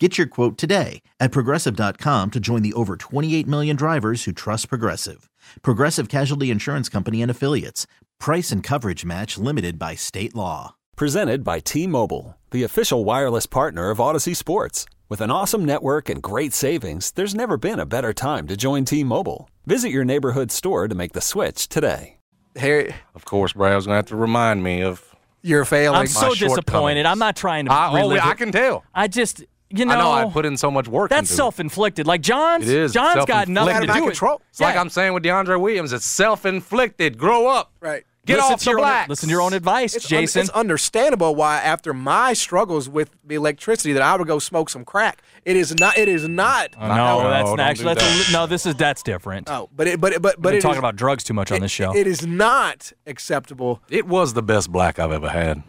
Get your quote today at progressive.com to join the over 28 million drivers who trust Progressive. Progressive Casualty Insurance Company and Affiliates. Price and coverage match limited by state law. Presented by T Mobile, the official wireless partner of Audacy Sports. With an awesome network and great savings, there's never been a better time to join T Mobile. Visit your neighborhood store to make the switch today. Harry, Of course, Brad's gonna have to remind me of. you're failing. I'm so disappointed. I'm not trying to. I, oh, I can tell. I just, you know, I know I put in so much work. that's into self-inflicted. Like John's, It is John's got nothing to Out do of with control. It's like I'm saying with DeAndre Williams. It's self-inflicted. Grow up. right. Get listen off to the your own, listen to your own advice, It's, un- Jason. it's understandable why, after my struggles with the electricity, that I would go smoke some crack. It is not. It is not. Oh, no, No, that's don't actually do that's a, no. This is that's different. Oh, but it, but it, but We've but it talking is- about drugs too much on this show. It is not acceptable. It was the best black I've ever had.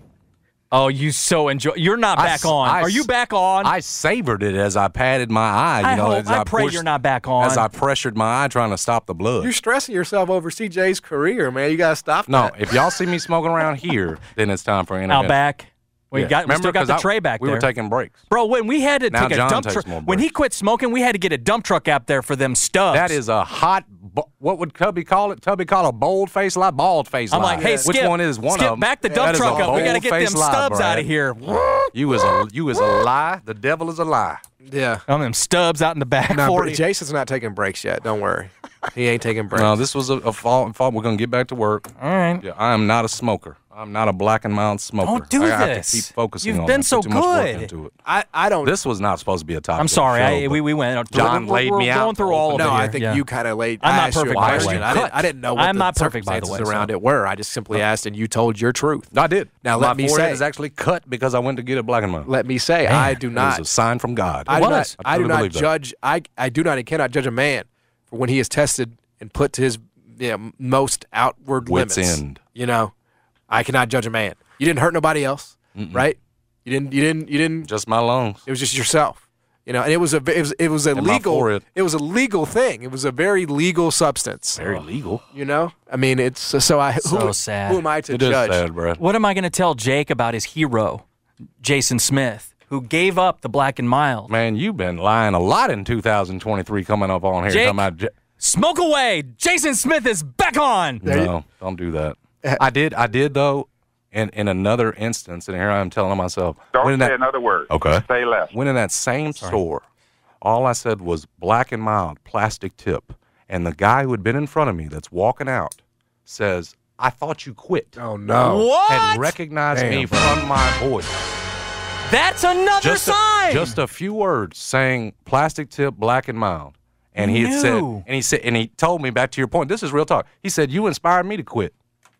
Oh, you so enjoy. You're not back s- on. I Are you back on? I savored it as I patted my eye. You I know, hope- as I I, pray pushed- you're not back on. As I pressured my eye, trying to stop the blood. You're stressing yourself over CJ's career, man. You gotta stop. no, that. if y'all see me smoking around here, then it's time for an Out intervention. back. We Yeah. got. We Remember, still got 'cause the tray back We there. were taking breaks. Bro, when we had to Now take a dump truck, when he quit smoking, we had to get a dump truck out there for them stubs. That is a hot. What would Tubby call it? Tubby call a bold face lie, bald face I'm like, hey, Which skip, one is one skip of them? back the dump a truck up. We got to get them lie, stubs out of here. You is a you is a lie. The devil is a lie. Yeah. On them stubs out in the back No, for but you. Jason's not taking breaks yet. Don't worry. He ain't taking breaks. No, this was a, a fault. fault. We're gonna get back to work. All right. Yeah, I am not a smoker. I'm not a black and mild smoker. Don't do I have this. to keep focusing You've on been it. so Put too much work good. into it. I, I don't. This was not supposed to be a topic. I'm sorry. show, I, we, we went. John we're, laid we're me going out through all of no, it. I think Yeah. you kind of laid. I'm not asked you a perfect, by the way. I didn't, I didn't know what I'm the not perfect, by the way, around so- it were. I just simply asked, and you told your truth. I did. Now, my let me forehead say- is actually cut because I went to get it black and mild. Let me say, I do not. It was a sign from God. I do not. I, do not believe that. judge. I I do not and cannot judge a man for when he is tested and put to his you know, most outward Wit's limits. end. You know, I cannot judge a man. You didn't hurt nobody else, right? You didn't. You didn't. You didn't. Just my lungs. It was just yourself. You know, and it was a it was, it was a And legal it was a legal thing. It was a very legal substance. Very legal. You know, I mean, it's so I So who, sad. Who am I to It is judge? sad, Brad. What am I going to tell Jake about his hero, Jason Smith, who gave up the black and mild? Man, you've been lying a lot in 2023 coming up on here. Jake? talking about J- Smoke away. Jason Smith is back on. no, don't do that. Uh, I did, I did though, in in another instance, and here I am telling myself. Don't say that, another word. Okay. Say less. When in that same store, all I said was black and mild, plastic tip, and the guy who had been in front of me, that's walking out, says, "I thought you quit." Oh no! What? Had recognized Damn, me from my voice. That's another just sign. A, just a few words saying plastic tip, black and mild. And he had said, and he said, and he told me back to your point. This is real talk. He said, "You inspired me to quit."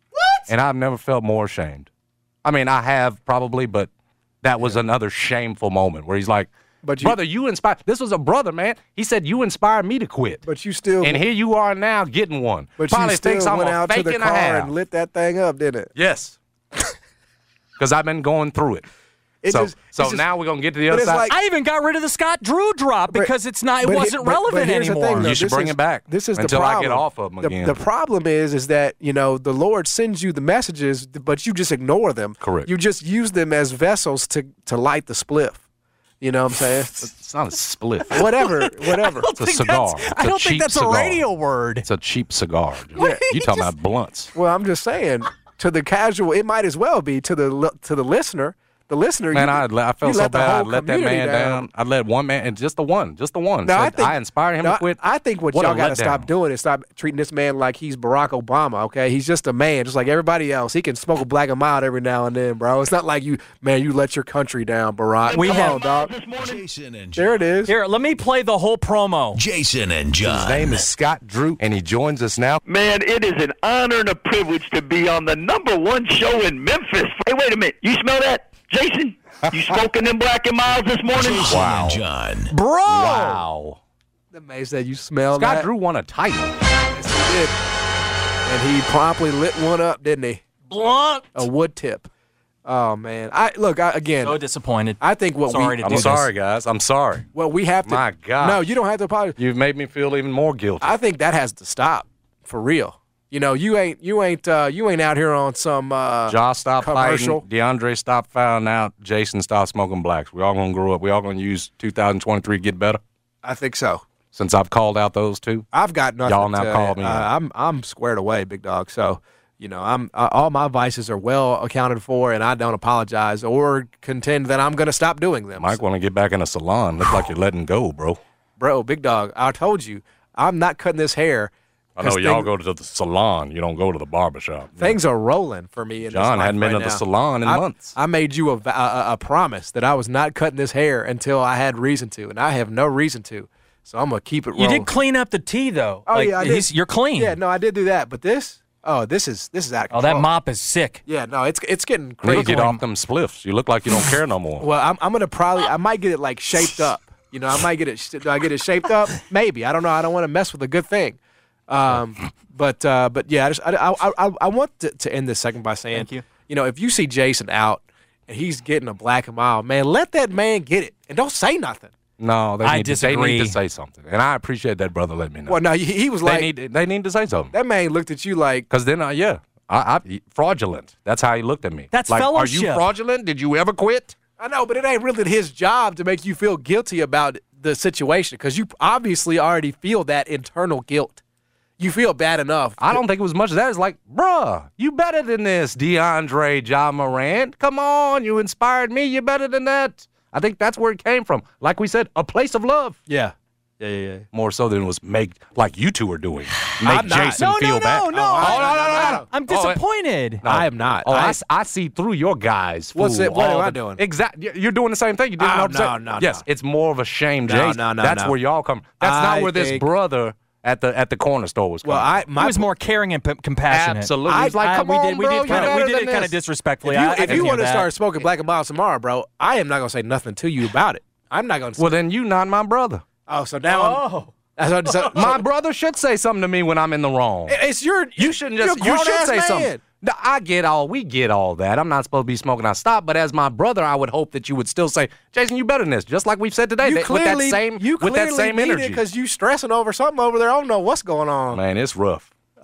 What? And I've never felt more ashamed. I mean, I have probably, but that was another shameful moment where he's like, But you- brother, you inspired." This was a brother, man. He said, "You inspired me to quit." But you still and here you are now getting one. but Probably you still thinks I'm went a out fake to the car and lit that thing up, didn't it? yes. Because I've been going through it. It so just- so just- now we're gonna get to the other side. like- I even got rid of the Scott Drew drop But- because it's not. It wasn't but- but relevant here's the anymore. thing, though. You should bring is- it back This is until the I problem. get off of 'em The- again. The, problem is, is that you know the Lord sends you the messages, but you just ignore them. Correct. You just use them as vessels to to light the spliff. You know what I'm saying? It's not a split. whatever, whatever. It's a cigar. that's- It's I a don't think cheap that's a radio word. It's a cheap cigar. You talking about blunts? Well, I'm just saying to the casual, it might as well be to the to the listener. The listener, Man, you, I, I felt so bad. I let that man down. I let one man, and just the one, just the one. No, I think I inspired him no, to quit. I think what, What y'all got to stop doing is stop treating this man like he's Barack Obama. Okay, he's just a man, just like everybody else. He can smoke a black and mild every now and then, bro. It's not like you, man. You let your country down, Barack. We Come have- on, dog. Jason and John. There it is. Here, let me play the whole promo. Jason and John. His name is Scott Drew, and he joins us now. Man, it is an honor and a privilege to be on the number one show in Memphis. Hey, wait a minute. You smell that, Jason? You smoking them black and miles this morning? Jason and John. Bro! Wow. The man said you smell Scott that. Drew won a title. Yes, he did. and he promptly lit one up, didn't he? Blunt. A wood tip. Oh man, I look I, again. So disappointed. I think what Sorry we to I'm do sorry, guys. I'm sorry. Well, we have to. My God. No, you don't have to apologize. You've made me feel even more guilty. I think that has to stop for real. You know, you ain't you ain't uh, you ain't out here on some. Uh, Josh stop commercial. fighting. DeAndre stopped fouling out. Jason stopped smoking blacks. We all gonna grow up. We all gonna use 2023 to get better. I think so. Since I've called out those two, I've got nothing. Y'all now to, call me Uh. I'm I'm squared away, big dog. So, you know, I'm uh, all my vices are well accounted for, and I don't apologize or contend that I'm going to stop doing them. Mike want to get back in a salon. Looks like you're letting go, bro. Bro, big dog, I told you, I'm not cutting this hair. I know y'all thing- go to the salon. You don't go to the barber shop. Things are rolling for me. In this John life hadn't been right to the now. salon in I, months. I made you a, a, a promise that I was not cutting this hair until I had reason to, and I have no reason to. So I'm gonna keep it You did clean up the tea though. Oh like, yeah, I did. he's- You're clean. Yeah, no, I did do that. But this, oh, this is this is out of Oh, that mop is sick. Yeah, no, it's it's getting crazy. to get off them spliffs. You look like you don't care no more. Well, I'm, I'm gonna probably I might get it like shaped up. You know, I might get it. Do I get it shaped up? Maybe. I don't know. I don't want to mess with a good thing. Um, but uh, but yeah, I just I I, I, I want to, to end this second by saying, Thank you. You know, if you see Jason out and he's getting a black and mild, man, let that man get it and don't say nothing. No, they I need, to, they need to say something, and I appreciate that brother. Let me know. Well, no, he, he was they like need they need to say something that man looked at you like because then, uh, yeah, I, I fraudulent. That's how he looked at me. That's like, Are you fraudulent? Did you ever quit? I know, but it ain't really his job to make you feel guilty about the situation because you obviously already feel that internal guilt. You feel bad enough. I don't think it was much of that. It's like, bruh, you better than this, DeAndre John Morant. Come on, you inspired me. You better than that. I think that's where it came from. Like we said, a place of love. Yeah. Yeah, yeah, yeah. More so than was make like you two are doing. Make I'm not. Jason No, feel no, bad. no, no. Oh, no, no, no, no, no. I'm Oh, disappointed. no. I am not. Oh, I, I- s- I see through your guys. What's it- what am all I doing? Exactly. You're doing the same thing. You did Oh, ah, not no, no, Yes, no. it's more of a shame, Jason. No, Jason. no, no, That's no. where y'all come. That's not where this think- brother at the at the corner store was coming. Well, I He my was more caring and p- compassionate. Absolutely. I- He's like, I- come we on, did, we did you're kind of, we did it kind of disrespectfully. If you, I, I if can you want to start smoking black and mild tomorrow, bro, I am not gonna say nothing to you about it. I'm not gonna. Well, then you not my brother. oh, so now oh, so, so, My brother should say something to me when I'm in the wrong. it's your. You shouldn't just. You should grown-ass say man. something. I get all. We get all that. I'm not supposed to be smoking. I stop. But as my brother, I would hope that you would still say, Jason, you better than this. Just like we've said today. You that- clearly, with that same. you with that same energy. because you stressing over something over there. I don't know what's going on. Man, it's rough.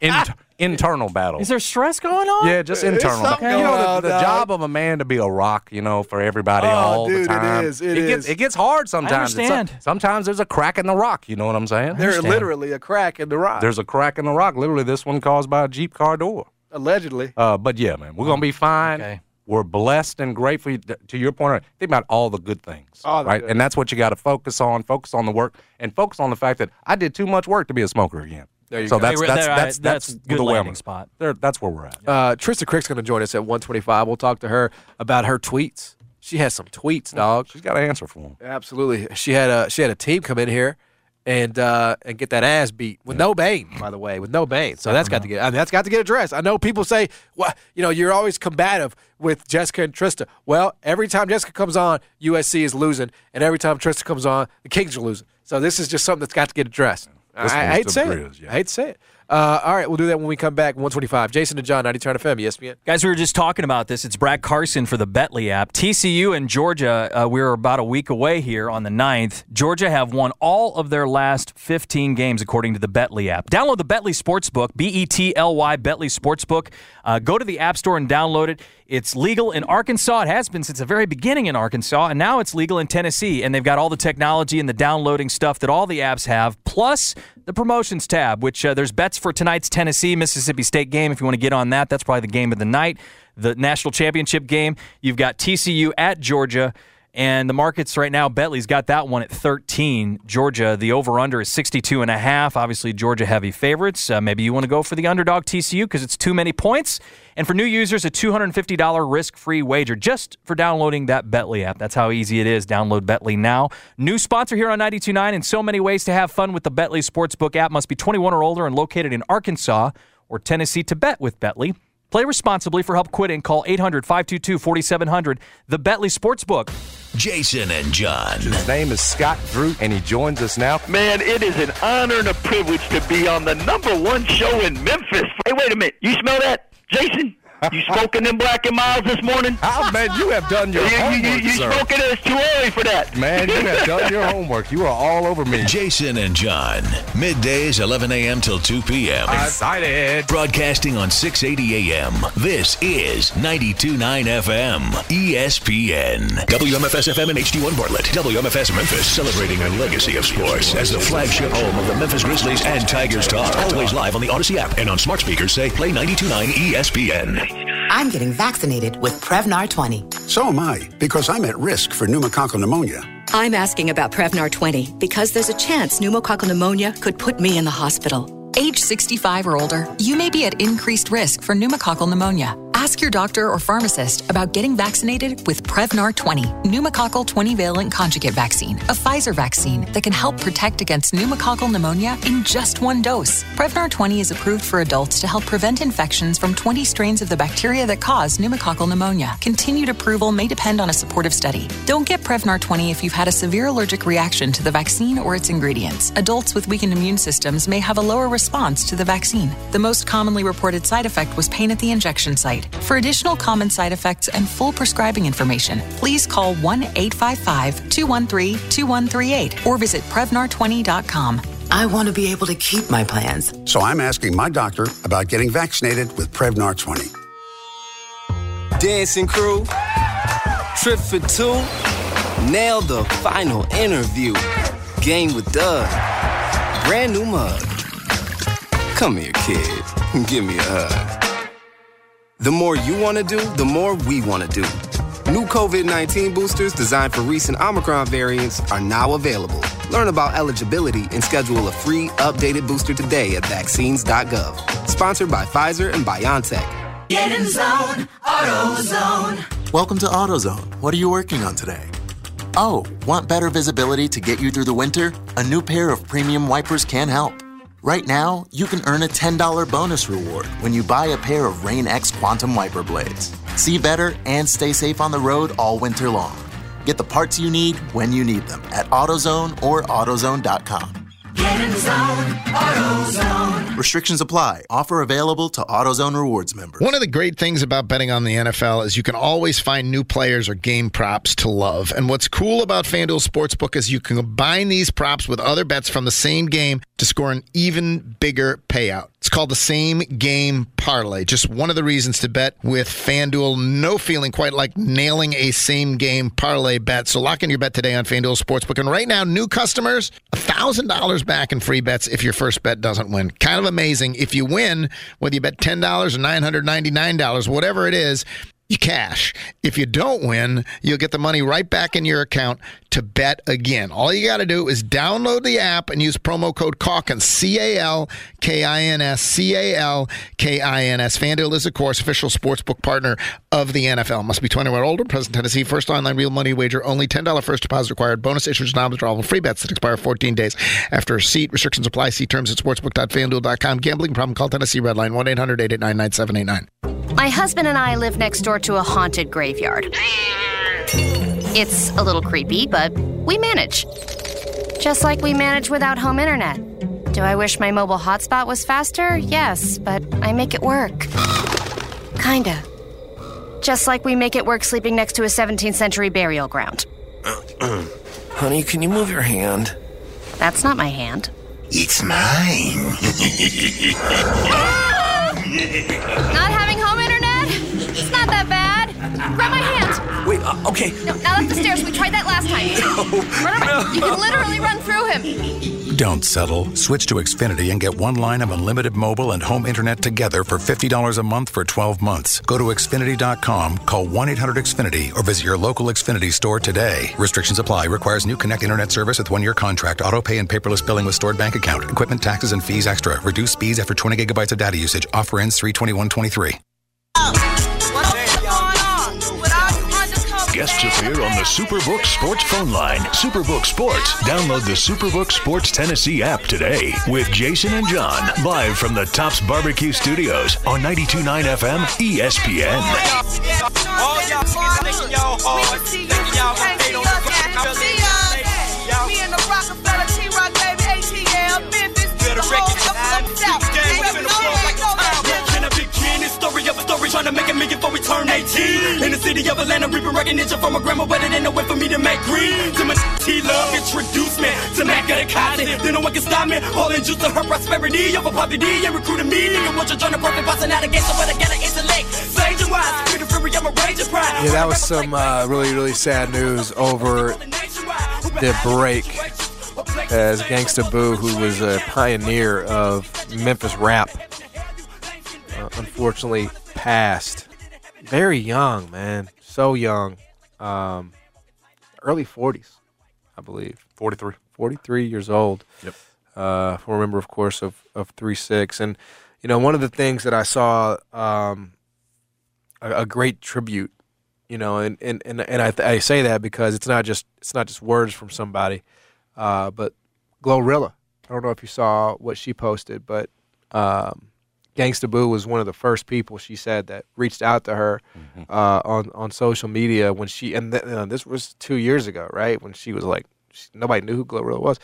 Inter- internal battle. is there stress going on? Yeah, just internal. something you know, the, on, the job of a man to be a rock, you know, for everybody Oh, all dude, the time. is, it gets it gets hard sometimes. It's a- understand. sometimes there's a crack in the rock. You know what I'm saying? There's literally a crack in the rock. There's a crack in the rock. Literally, this one caused by a Jeep car door. allegedly. Uh, but yeah, man, we're gonna be fine. Okay. We're blessed and grateful. To your point, think about all the good things, All the right? good. And that's what you got to focus on. Focus on the work, and focus on the fact that I did too much work to be a smoker again. There you so go. that's that's there, I- that's that's, that's good the way I'm- landing spot. There, that's where we're at. Uh, Trista Crick's going to join us at 125. We'll talk to her about her tweets. She has some tweets, dog. She's got an answer for them. Absolutely. She had a she had a team come in here and uh, and get that ass beat with no Bane, by the way, with no Bane. So that's got to get I mean, that's got to get addressed. I know people say, well, you know, you're always combative with Jessica and Trista. Well, every time Jessica comes on, USC is losing, and every time Trista comes on, the Kings are losing. So this is just something that's got to get addressed. I, hate to say it. yeah. I hate to say it. Uh, all right, we'll do that when we come back. 125. Jason and John, 90 Turn FM, ESPN. Guys, we were just talking about this. It's Brad Carson for the Betly app. TCU and Georgia, uh, we're about a week away here on the 9th. Georgia have won all of their last 15 games, according to the Betly app. Download the Betly Sportsbook, B E T L Y, Betly Sportsbook. Uh, go to the App Store and download it. It's legal in Arkansas. It has been since the very beginning in Arkansas, and now it's legal in Tennessee. And they've got all the technology and the downloading stuff that all the apps have, plus the promotions tab, which uh, there's bets for tonight's Tennessee Mississippi State game. If you want to get on that, that's probably the game of the night. The national championship game. You've got TCU at Georgia. And the markets right now, Betly's got that one at 13. Georgia, the over under is 62 and a half. Obviously, Georgia heavy favorites. Uh, maybe you want to go for the underdog TCU because it's too many points. And for new users, a $250 risk free wager just for downloading that Betly app. That's how easy it is. Download Betly now. New sponsor here on 929 and so many ways to have fun with the Betly Sportsbook app. Must be 21 or older and located in Arkansas or Tennessee to bet with Betly. Play responsibly for help quitting. Call 800 522 4700. The Betly Sportsbook. Jason and John. His name is Scott Drew, and he joins us now. Man, it is an honor and a privilege to be on the number one show in Memphis. Hey, wait a minute. You smell that, Jason? You smoking them black and miles this morning? Oh, man, you have done your You, you, you, homework, you sir. smoking it? It's too early for that. Man, you have done your homework. You are all over me. Jason and John. Middays, 11 a.m. till 2 p.m. Excited. Broadcasting on 680 a.m. This is 92.9 FM. ESPN. WMFS FM and HD1 Bartlett. WMFS Memphis celebrating a legacy of sports as the flagship home of the Memphis Grizzlies and Tigers talk. Always live on the Audacy app and on smart speakers say play 92.9 ESPN. I'm getting vaccinated with Prevnar 20. So am I, because I'm at risk for pneumococcal pneumonia. I'm asking about Prevnar 20 because there's a chance pneumococcal pneumonia could put me in the hospital. Age 65 or older, you may be at increased risk for pneumococcal pneumonia. Ask your doctor or pharmacist about getting vaccinated with Prevnar 20, pneumococcal 20 valent conjugate vaccine, a Pfizer vaccine that can help protect against pneumococcal pneumonia in just one dose. Prevnar 20 is approved for adults to help prevent infections from 20 strains of the bacteria that cause pneumococcal pneumonia. Continued approval may depend on a supportive study. Don't get Prevnar 20 if you've had a severe allergic reaction to the vaccine or its ingredients. Adults with weakened immune systems may have a lower response to the vaccine. The most commonly reported side effect was pain at the injection site. For additional common side effects and full prescribing information, please call 1 855 213 2138 or visit Prevnar20.com. I want to be able to keep my plans. So I'm asking my doctor about getting vaccinated with Prevnar 20. Dancing crew, trip for two, nail the final interview. Game with Doug, brand new mug. Come here, kid, give me a hug. The more you want to do, the more we want to do. New COVID 19 boosters designed for recent Omicron variants are now available. Learn about eligibility and schedule a free updated booster today at vaccines.gov. Sponsored by Pfizer and BioNTech. Get in zone, AutoZone. Welcome to AutoZone. What are you working on today? Oh, want better visibility to get you through the winter? A new pair of premium wipers can help. Right now, you can earn a $10 bonus reward when you buy a pair of Rain X Quantum Wiper Blades. See better and stay safe on the road all winter long. Get the parts you need when you need them at AutoZone or AutoZone.com. Get in zone, AutoZone. Restrictions apply. Offer available to AutoZone Rewards members. One of the great things about betting on the NFL is you can always find new players or game props to love. And what's cool about FanDuel Sportsbook is you can combine these props with other bets from the same game to score an even bigger payout. It's called the same game parlay. Just one of the reasons to bet with FanDuel. No feeling quite like nailing a same game parlay bet. So lock in your bet today on FanDuel Sportsbook. And right now, new customers, $1,000 back in free bets if your first bet doesn't win. Kind of amazing. If you win, whether you bet $10 or $999, whatever it is, you cash. If you don't win, you'll get the money right back in your account to bet again. All you got to do is download the app and use promo code Calkins, C A L K I N S, C A L K I N S. FanDuel is, of course, official sportsbook partner of the NFL. Must be 21 or older. Present Tennessee. First online real money wager. Only $10 first deposit required. Bonus issues non-withdrawable free bets that expire 14 days after receipt. Restrictions apply. See terms at sportsbook.fanduel.com. Gambling problem? Call Tennessee Redline 1-800-889-9789. My husband and I live next door to a haunted graveyard. It's a little creepy, but we manage. Just like we manage without home internet. Do I wish my mobile hotspot was faster? Yes, but I make it work. Kinda. Just like we make it work sleeping next to a 17th century burial ground. Honey, can you move your hand? That's not my hand. It's mine. Not having home internet? It's not that bad. Grab my hand. Wait, uh, okay. No, not up the stairs. We tried that last time. No, no. You can literally run through him. Don't settle. Switch to Xfinity and get one line of unlimited mobile and home internet together for $50 a month for 12 months. Go to Xfinity.com, call 1 800 Xfinity, or visit your local Xfinity store today. Restrictions apply. Requires new Connect Internet service with one year contract, auto pay, and paperless billing with stored bank account. Equipment taxes and fees extra. Reduced speeds after 20 gigabytes of data usage. Offer ends 321 23. Guests appear on the Superbook Sports phone line. Superbook Sports. Download the Superbook Sports Tennessee app today with Jason and John live from the Tops Barbecue Studios on 92.9 FM ESPN. Trying to make a million before we turn 18. In the city of Atlanta, reaping recognition from my grandma, but it ain't no way for me to make green. To my T-Love, introduce me to Mac of the Cosby. Then no one can stop me. All in juice to her prosperity over poverty and recruiting me. Nigga, want you join the perfect boss and out against it, but I gotta intellect. Sage and wise, fury, I'm a raging pride. Yeah, that was some uh, really, really sad news over the break as Gangsta Boo, who was a pioneer of Memphis rap, uh, unfortunately passed. Very young, man. So young. Um, early 40s, I believe. 43. 43 years old. Yep. Uh, former member, of course, of, of 3 6. And, you know, one of the things that I saw um, a, a great tribute you know, and and and, and I, I say that because it's not just it's not just words from somebody, uh, but Glorilla. I don't know if you saw what she posted, but um, Gangsta Boo was one of the first people she said that reached out to her uh, on on social media when she and th- uh, this was two years ago, right? When she was like she, nobody knew who Glorilla was.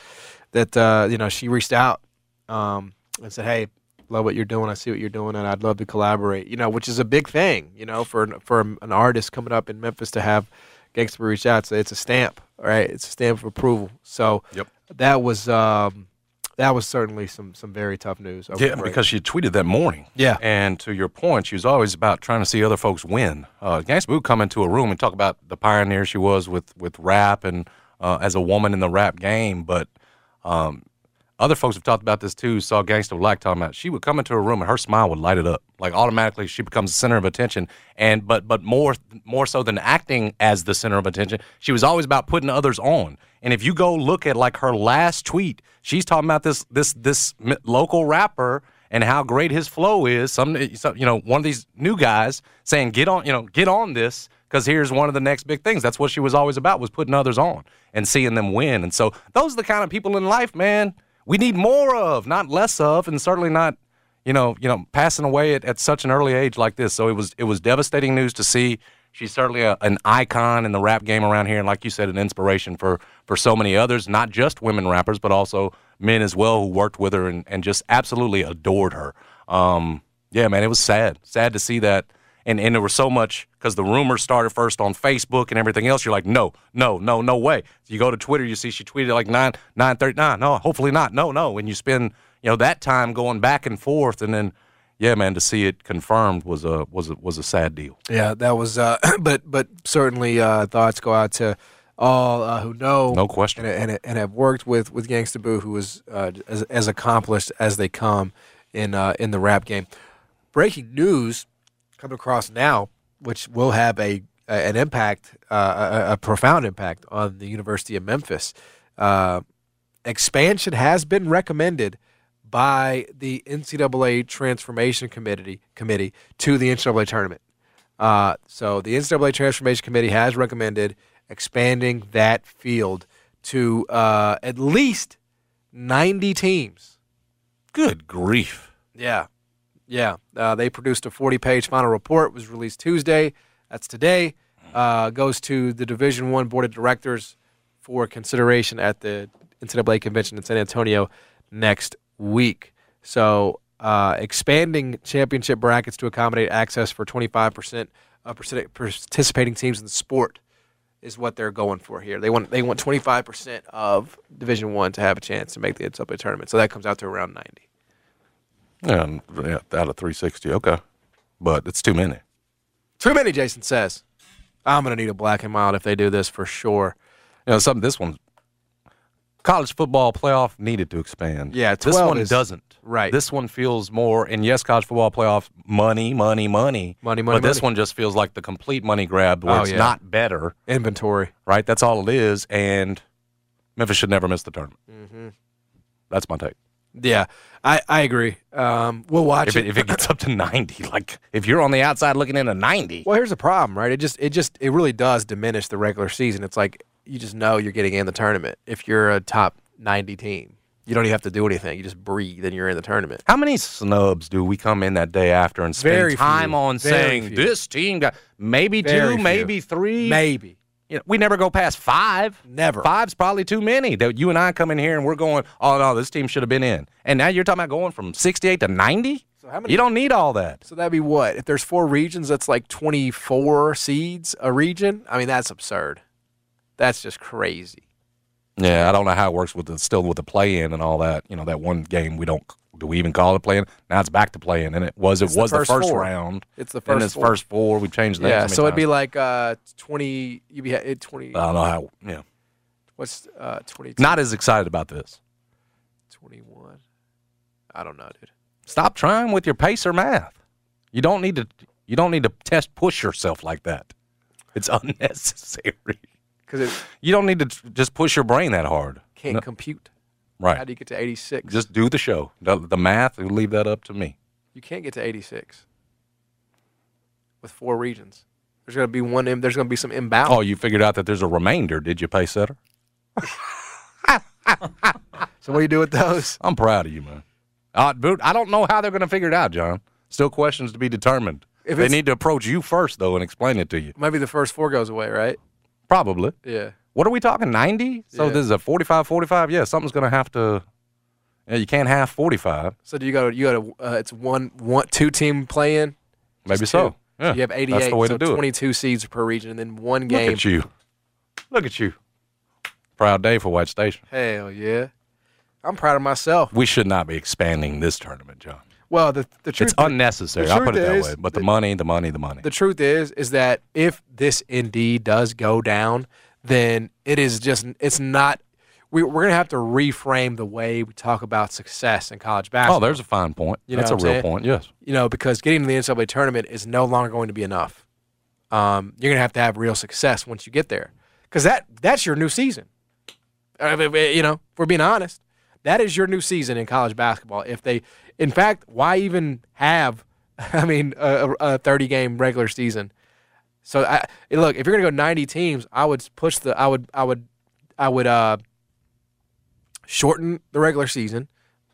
That uh, you know she reached out um, and said, "Hey, love what you're doing. I see what you're doing, and I'd love to collaborate. You know, which is a big thing. You know, for for an artist coming up in Memphis to have Gangsta Boo reach out. So it's a stamp, right? It's a stamp of approval. So Yep. that was um, that was certainly some some very tough news. over Yeah, because she tweeted that morning. Yeah. And to your point, she was always about trying to see other folks win. Uh, Gangsta Boo come into a room and talk about the pioneer she was with, with rap and uh, as a woman in the rap game. But um, other folks have talked about this too. Saw Gangsta Blac talking about she would come into a room and her smile would light it up. Like automatically she becomes the center of attention. And but but more more so than acting as the center of attention, she was always about putting others on. And if you go look at like her last tweet, she's talking about this this this local rapper and how great his flow is. Some, you know one of these new guys saying get on you know get on this because here's one of the next big things. That's what she was always about was putting others on and seeing them win. And so those are the kind of people in life, man. We need more of, not less of, and certainly not you know, you know, passing away at, at such an early age like this. So it was it was devastating news to see. She's certainly a, an icon in the rap game around here, and like you said, an inspiration for for so many others, not just women rappers, but also men as well who worked with her and, and just absolutely adored her. Um, yeah, man, it was sad, sad to see that. And, and there was so much because the rumors started first on Facebook and everything else. You're like, no, no, no, no way. So you go to Twitter, you see she tweeted like nine nine thirty nine. No, hopefully not. No, no. And you spend you know that time going back and forth, and then yeah, man, to see it confirmed was a was a was a sad deal. Yeah, that was. Uh, but but certainly uh, thoughts go out to all uh, who know, no question, and, and, and have worked with with Gangsta Boo, who is uh, as, as accomplished as they come in uh, in the rap game. Breaking news coming across now, which will have a, an impact, uh, a, a profound impact on the University of Memphis. Uh, expansion has been recommended by the NCAA Transformation Committee committee to the NCAA tournament. Uh, so the NCAA Transformation Committee has recommended expanding that field to uh, at least 90 teams. Good grief. Yeah. Yeah. Uh, they produced a 40 page final report, was released Tuesday. That's today. Uh, goes to the Division One Board of Directors for consideration at the NCAA convention in San Antonio next week. So, uh, expanding championship brackets to accommodate access for 25% of participating teams in the sport is what they're going for here. They want they want 25% of Division One to have a chance to make the NCAA tournament. So that comes out to around 90. Yeah, and, yeah, out of 360, okay, but it's too many. Too many, Jason says. I'm going to need a black and mild if they do this for sure. You know, something. This one, college football playoff needed to expand. Yeah, this one is- doesn't. right. This one feels more. And yes, college football playoff money, money, money, Money, money, But this one just feels like the complete money grab, where Oh, it's yeah. not better. Inventory. Right. That's all it is. And Memphis should never miss the tournament. Mm-hmm. That's my take. Yeah, I, I agree. Um, we'll watch If it, if it gets up to 90, like if you're on the outside looking in a 90, Well, here's the problem, right? It just it just it really does diminish the regular season. It's like you just know you're getting in the tournament if you're a top 90 team. You don't even have to do anything. You just breathe and you're in the tournament. how many snubs do we come in that day after and spend Very time few. on Very saying few. this team got maybe Very two, few. maybe three? Maybe. You know, we never go past five. Never. Five's probably too many. That you and I come in here and we're going, oh no, this team should have been in. And now you're talking about going from 68 to 90. So how many? You don't need all that. So that'd be what? If there's four regions, that's like 24 seeds a region. I mean, that's absurd. That's just crazy. Yeah, I don't know how it works with the still with the play in and all that. You know, that one game we don't do we even call it playing? Now it's back to playing, and it was it the was the first first round. It's the and first it's four. first four. We've changed that. Yeah, so it'd be like uh 20. You'd be at 20. I don't know how. Yeah, What's uh 20? not as excited about this. 21. I don't know, dude. Stop trying with your pacer math. You don't need to. You don't need to test push yourself like that. It's unnecessary. Because You don't need to just push your brain that hard. can't No- compute. Right. How do you get to 86? Just do the show. The, the math. Leave that up to me. You can't get to 86 with four regions. There's going to be one. There's going to be some imbalance. Oh, you figured out that there's a remainder. Did you, pace setter? So what do you do with those? I'm proud of you, man. Uh, dude, I don't know how they're going to figure it out, John. Still questions to be determined. If they need to approach you first, though, and explain it to you. Maybe the first four goes away, right? Probably. Yeah. What are we talking? 90? So Yeah. this is a 45 45? Yeah, something's going to have to. Yeah, you can't have 45. So do you go? You go to? Uh, it's one, one, two team play in. Maybe so. Yeah. you have 88. That's the way so to do it. 22 seeds per region, and then one game Look at you. Look at you. Proud day for White Station. Hell yeah. I'm proud of myself. We should not be expanding this tournament, John. Well, the the truth It's unnecessary. I'll put it that is way. But the that- money, the money, the money. the truth is is that if this indeed does go down, then it is just it's not. We, we're gonna have to reframe the way we talk about success in college basketball. oh, there's a fine point. You That's a real saying? point, yes. you know, because getting to the NCAA tournament is no longer going to be enough. Um, you're going to have to have real success once you get there, because that that's your new season. Uh, if- if- you know, if we're being honest, that is your new season in college basketball. If they, in fact, why even have? I mean, a, a 30 game regular season. So I look, if you're going to go 90 teams, I would push the, I would, I would, I would uh, shorten the regular season,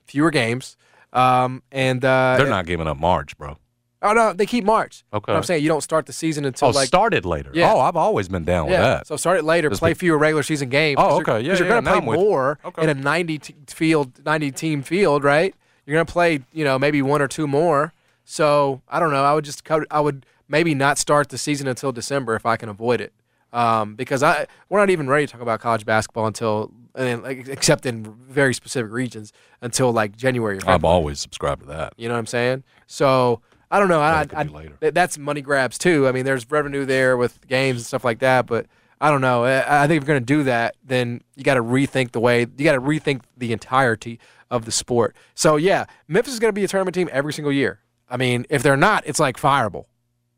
fewer games, um, and uh, They're not giving up March, bro. Oh no, they keep March. Okay. I'm saying you don't start the season until Oh, like started later. Yeah. Oh, I've always been down with yeah. that. So start it later. Just play be- fewer regular season games. Oh, okay. Yeah, 'cause you're gonna I'm play with more Okay. in a 90 t- field, 90 team field, right? You're going to play, you know, maybe one or two more. So I don't know. I would just cut. I would maybe not start the season until December if I can avoid it, um, because I we're not even ready to talk about college basketball until, and like, except in very specific regions until like January. Or I've always subscribed to that. You know what I'm saying? So I don't know. I, I, later. th- that's money grabs too. I mean, there's revenue there with games and stuff like that, but I don't know. I, I think if you're going to do that, then you got to rethink the way you got to rethink the entirety of the sport. So yeah, Memphis is going to be a tournament team every single year. I mean, if they're not, it's like fireable.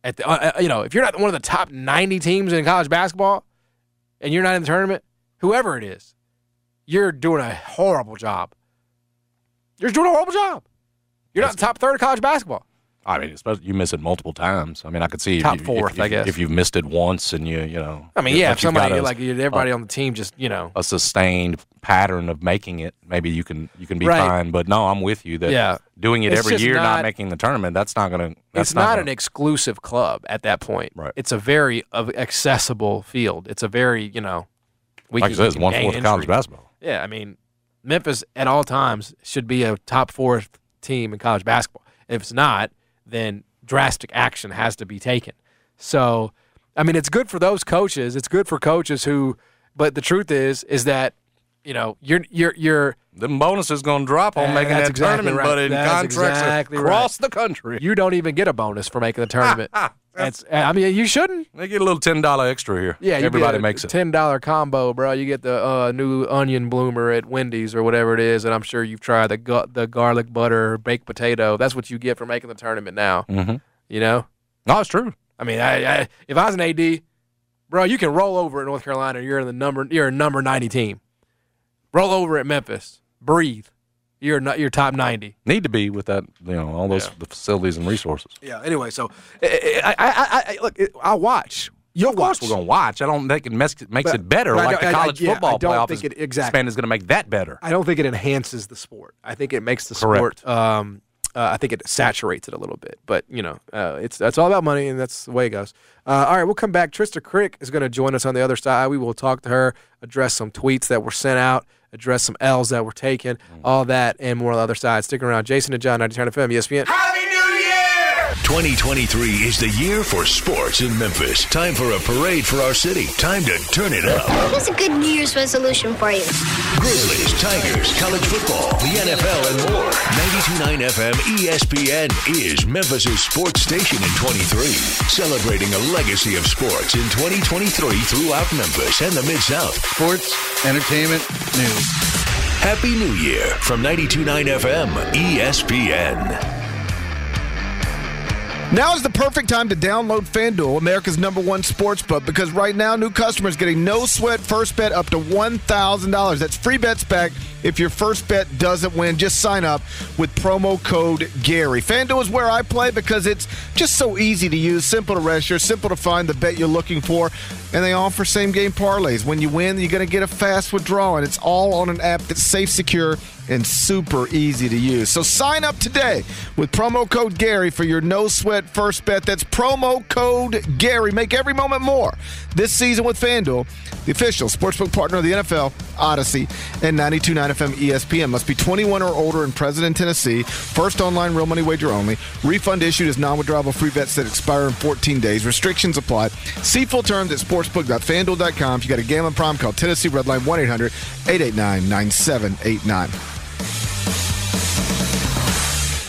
At the, uh, uh, you know, if you're not one of the top 90 teams in college basketball, and you're not in the tournament, whoever it is, you're doing a horrible job. You're doing a horrible job. You're not the top third of college basketball. I mean, especially you miss it multiple times. I mean, I could see if Top you, fourth, if, I guess. If you've missed it once and you, you know, I mean, yeah, if somebody a- like everybody on the team just you know, a sustained pattern of making it, maybe you can you can be Right. fine. But no, I'm with you that Yeah. doing it It's every year, not, not- making the tournament, that's not gonna. That's it's not, gonna, an exclusive club at that point. Right. It's a very accessible field. It's a very you know, we like can- I said, we it's can one fourth of college basketball. Yeah, I mean, Memphis at all times should be a top fourth team in college basketball. If it's not, then drastic action has to be taken. So, I mean, it's good for those coaches. It's good for coaches who, but the truth is, is that you know, you're you're you're The bonus is going to drop on making that exactly tournament, right. but in That's contracts exactly across right. the country, you don't even get a bonus for making the tournament. That's, I mean, you shouldn't. they get a little ten dollar extra here. Yeah, you everybody get a makes it. Ten dollar combo, bro. You get the uh, new onion bloomer at Wendy's or whatever it is, and I'm sure you've tried the gu- the garlic butter baked potato. That's what you get for making the tournament now. Mm-hmm. You know, No, it's true. I mean, I, I, if I was an AD, bro, you can roll over at North Carolina. You're in the number. You're a number ninety team. Roll over at Memphis. Breathe. you're not you're top ninety. Need to be with that, you know, all those the facilities and resources. Yeah. Anyway, so I I, I, I look. I'll watch. You'll of course watch. we're gonna watch. I don't think it makes, makes But- it better. I like don't- the I- I- college yeah, I football don't playoff think is, it- exactly. span is going to make that better. I don't think it enhances the sport. I think it makes the Correct. sport. Um, uh, I think it saturates it a little bit. But you know, uh, it's that's all about money, and that's the way it goes. Uh, all right, we'll come back. Trista Crick is going to join us on the other side. We will talk to her, address some tweets that were sent out, address some L's that were taken, mm. all that, and more on the other side. Stick around. Jason and John, 90 FM, ESPN. 2023 is the year for sports in Memphis. Time for a parade for our city. Time to turn it up. Here's a good New Year's resolution for you. Grizzlies, Tigers, college football, the NFL, and more. 92.9 FM ESPN is Memphis' sports station in 23. Celebrating a legacy of sports in 2023 throughout Memphis and the Mid-South. Sports, entertainment, news. Happy New Year from 92.9 FM ESPN. Now is the perfect time to download FanDuel, America's number one sports book, because right now new customers getting no sweat first bet up to $1,000. That's free bets back if your first bet doesn't win. Just sign up with promo code Gary. FanDuel is where I play because it's just so easy to use, simple to register, simple to find the bet you're looking for, and they offer same game parlays. When you win, you're going to get a fast withdrawal, and it's all on an app that's safe, secure, and super easy to use. So sign up today with promo code Gary for your no sweat first bet. That's promo code Gary. Make every moment more this season with FanDuel, the official sportsbook partner of the NFL, Audacy, and 92.9 FM ESPN. Must be 21 or older and present in Tennessee. First online real money wager only. Refund issued as non-withdrawable free bets that expire in 14 days. Restrictions apply. See full terms at sportsbook.fanduel.com. If you got a gambling problem, call Tennessee Redline 1-800-889-9789. Bye.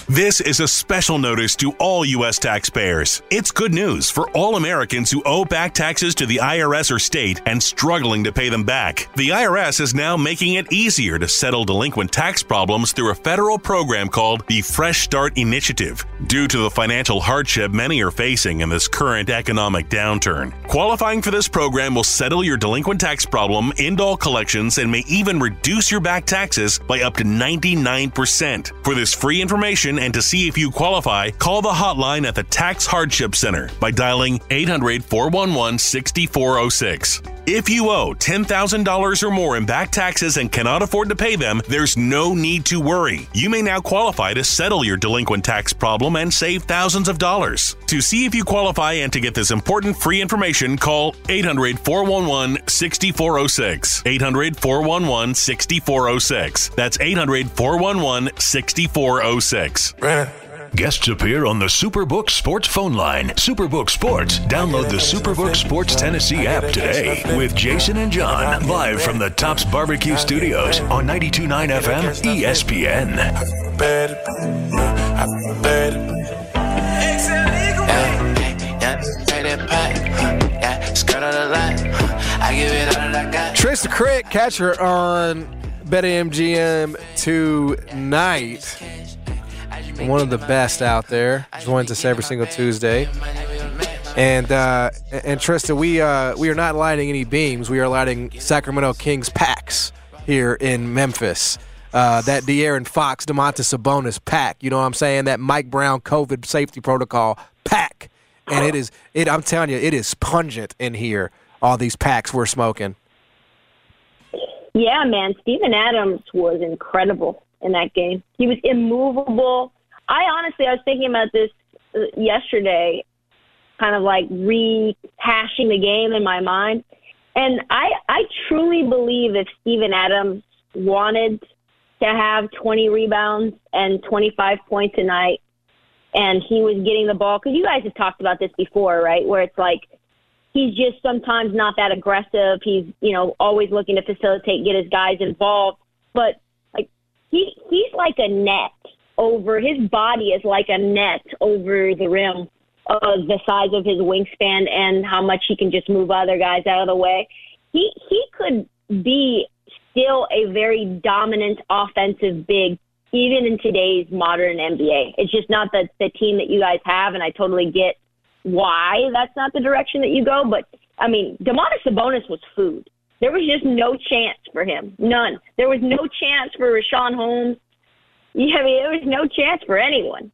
This is a special notice to all U.S. taxpayers. It's good news for all Americans who owe back taxes to the IRS or state and struggling to pay them back. The IRS is now making it easier to settle delinquent tax problems through a federal program called the Fresh Start Initiative. Due to the financial hardship many are facing in this current economic downturn, qualifying for this program will settle your delinquent tax problem, end all collections, and may even reduce your back taxes by up to 99%. For this free information and to see if you qualify, call the hotline at the Tax Hardship Center by dialing 800 411 6406. If you owe $10,000 or more in back taxes and cannot afford to pay them, there's no need to worry. You may now qualify to settle your delinquent tax problem and save thousands of dollars. To see if you qualify and to get this important free information, call 800 411 6406. 800 411 6406. That's 800 411 6406. Guests appear on the Superbook Sports phone line. Superbook Sports. Download the Superbook Sports Tennessee app today with Jason and John live from the Tops Barbecue Studios on 92.9 FM ESPN. Trista Crick, catch her on BetMGM tonight. One of the best out there. Joins us every single Tuesday. And uh, and Trista, we uh, we are not lighting any beams. We are lighting Sacramento Kings packs here in Memphis. Uh, that De'Aaron Fox, Domantas Sabonis pack. You know what I'm saying? That Mike Brown COVID safety protocol pack. And it is it. I'm telling you, it is pungent in here. All these packs we're smoking. Yeah, man. Steven Adams was incredible in that game. He was immovable. I honestly, I was thinking about this uh, yesterday, kind of like rehashing the game in my mind. And I, I truly believe if Steven Adams wanted to have 20 rebounds and 25 points a night, and he was getting the ball, because you guys have talked about this before, right? Where it's like he's just sometimes not that aggressive. He's, you know, always looking to facilitate, get his guys involved. But like he he's like a net over his body is like a net over the rim of the size of his wingspan and how much he can just move other guys out of the way. He he could be still a very dominant offensive big even in today's modern NBA. It's just not the the team that you guys have and I totally get why that's not the direction that you go. But I mean, Domantas Sabonis was food. There was just no chance for him. None. There was no chance for Richaun Holmes Yeah, I mean, there was no chance for anyone.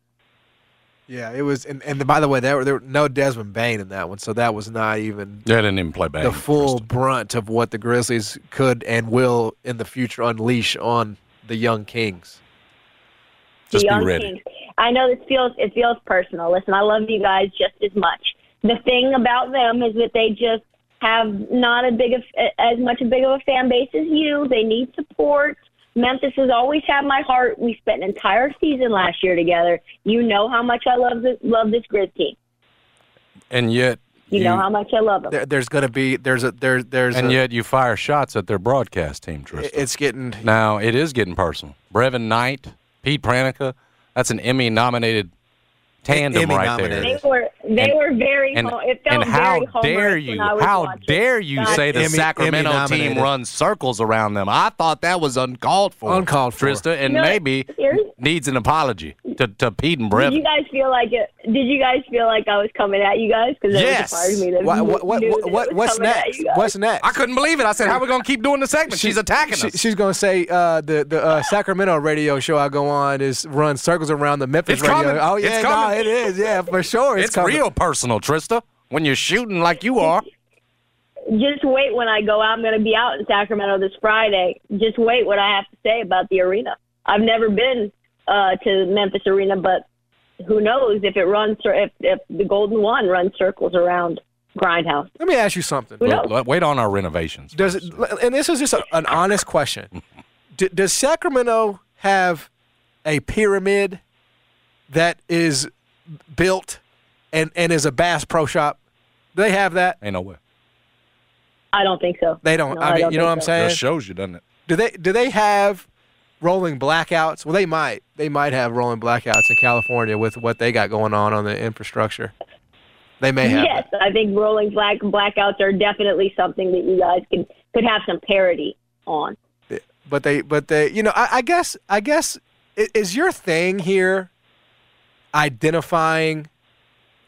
Yeah, it was. And, and by the way, there were, there were no Desmond Bane in that one, so that was not even They didn't even play Bane. the full brunt of what the Grizzlies could and will in the future unleash on the young Kings. the young Kings. I know this feels it feels personal. Listen, I love you guys just as much. The thing about them is that they just have not a big of, as much a big of a fan base as you. They need support. Memphis has always had my heart. We spent an entire season last year together. You know how much I love this love this Grizz team. And yet, You, know how much I love them. There, there's going to be there's a there there's and a, yet you fire shots at their broadcast team, Tristan. it's getting Now it is getting personal. Brevin Knight, Pete Pranica, that's an Emmy nominated tandem Emmy right They there. were they And- were very And, home, it felt and how very dare you? when I was How watching. dare you God, say the Emmy- Sacramento Emmy team nominated. runs circles around them? I thought that was uncalled for. Uncalled for. Trista, and You know, maybe needs an apology to, to Pete and Did you guys feel like it? Did you guys feel like I was coming at you guys? Because Yes. was a part of me that what what what, what, what what's next? What's next? I couldn't believe it. I said, "How are we gonna keep doing the segment?" She's attacking she- us. She's going to say uh, the the uh, Sacramento radio show I go on is run circles around the Memphis It's radio. coming. Oh yeah, It's no, coming. it is. Yeah, for sure. It's, it's real personal, Trista. When you're shooting like you are, Just wait when I go out. I'm going to be out in Sacramento this Friday. Just wait what I have to say about the arena. I've never been uh, to Memphis Arena, but who knows if it runs if if the Golden One runs circles around Grindhouse. Let me ask you something. Who knows? Wait- wait on our renovations. Does it? And this is just a, an honest question. D- does Sacramento have a pyramid that is built and and is a Bass Pro Shop? Do they have that? Ain't no way. I don't think so. They don't. No, I mean, don't you know what I'm so. saying? Just shows you, doesn't it? Do they do they have rolling blackouts? Well, they might. They might have rolling blackouts in California with what they got going on on the infrastructure. They may have. Yes, I think rolling black blackouts are definitely something that you guys could could have some parity on. but they but they you know I, I guess I guess is your thing here identifying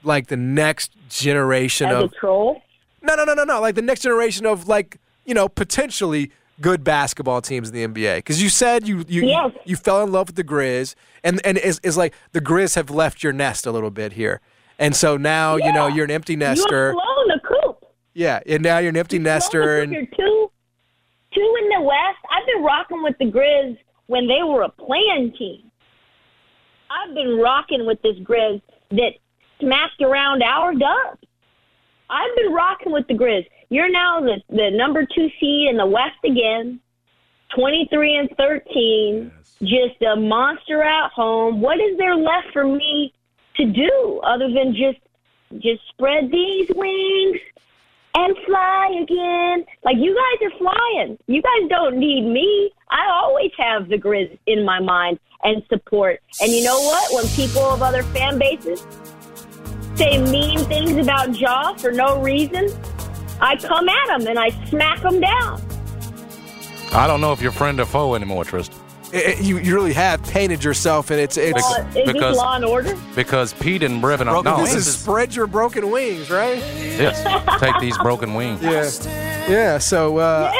like the next generation As of troll, no no no no no like the next generation of like you know potentially good basketball teams in the NBA because you said you you, Yes. you you fell in love with the Grizz and and it's, it's like the Grizz have left your nest a little bit here and so now you know you're an empty you nester have blown the coop. yeah and now you're an empty nester and You're two, two in the West. I've been rocking with the Grizz when they were a playing team. I've been rocking with this Grizz that smacked around our dub. I've been rocking with the Grizz. You're now the, the number two seed in the West again, 23 and 13, just a monster at home. What is there left for me to do other than just just spread these wings and fly again. Like you guys are flying. You guys don't need me. I always have the Grizz in my mind and support. And you know what? When people of other fan bases say mean things about Ja for no reason, I come at them and I smack them down. I don't know if you're friend or foe anymore, Tristan. It- it- you you really have painted yourself and it's it's Law, is this Law and Order? Because Pete and Brevin are broken, no, this is spread your broken wings right yes. Take these broken wings. Yeah, yeah. So uh,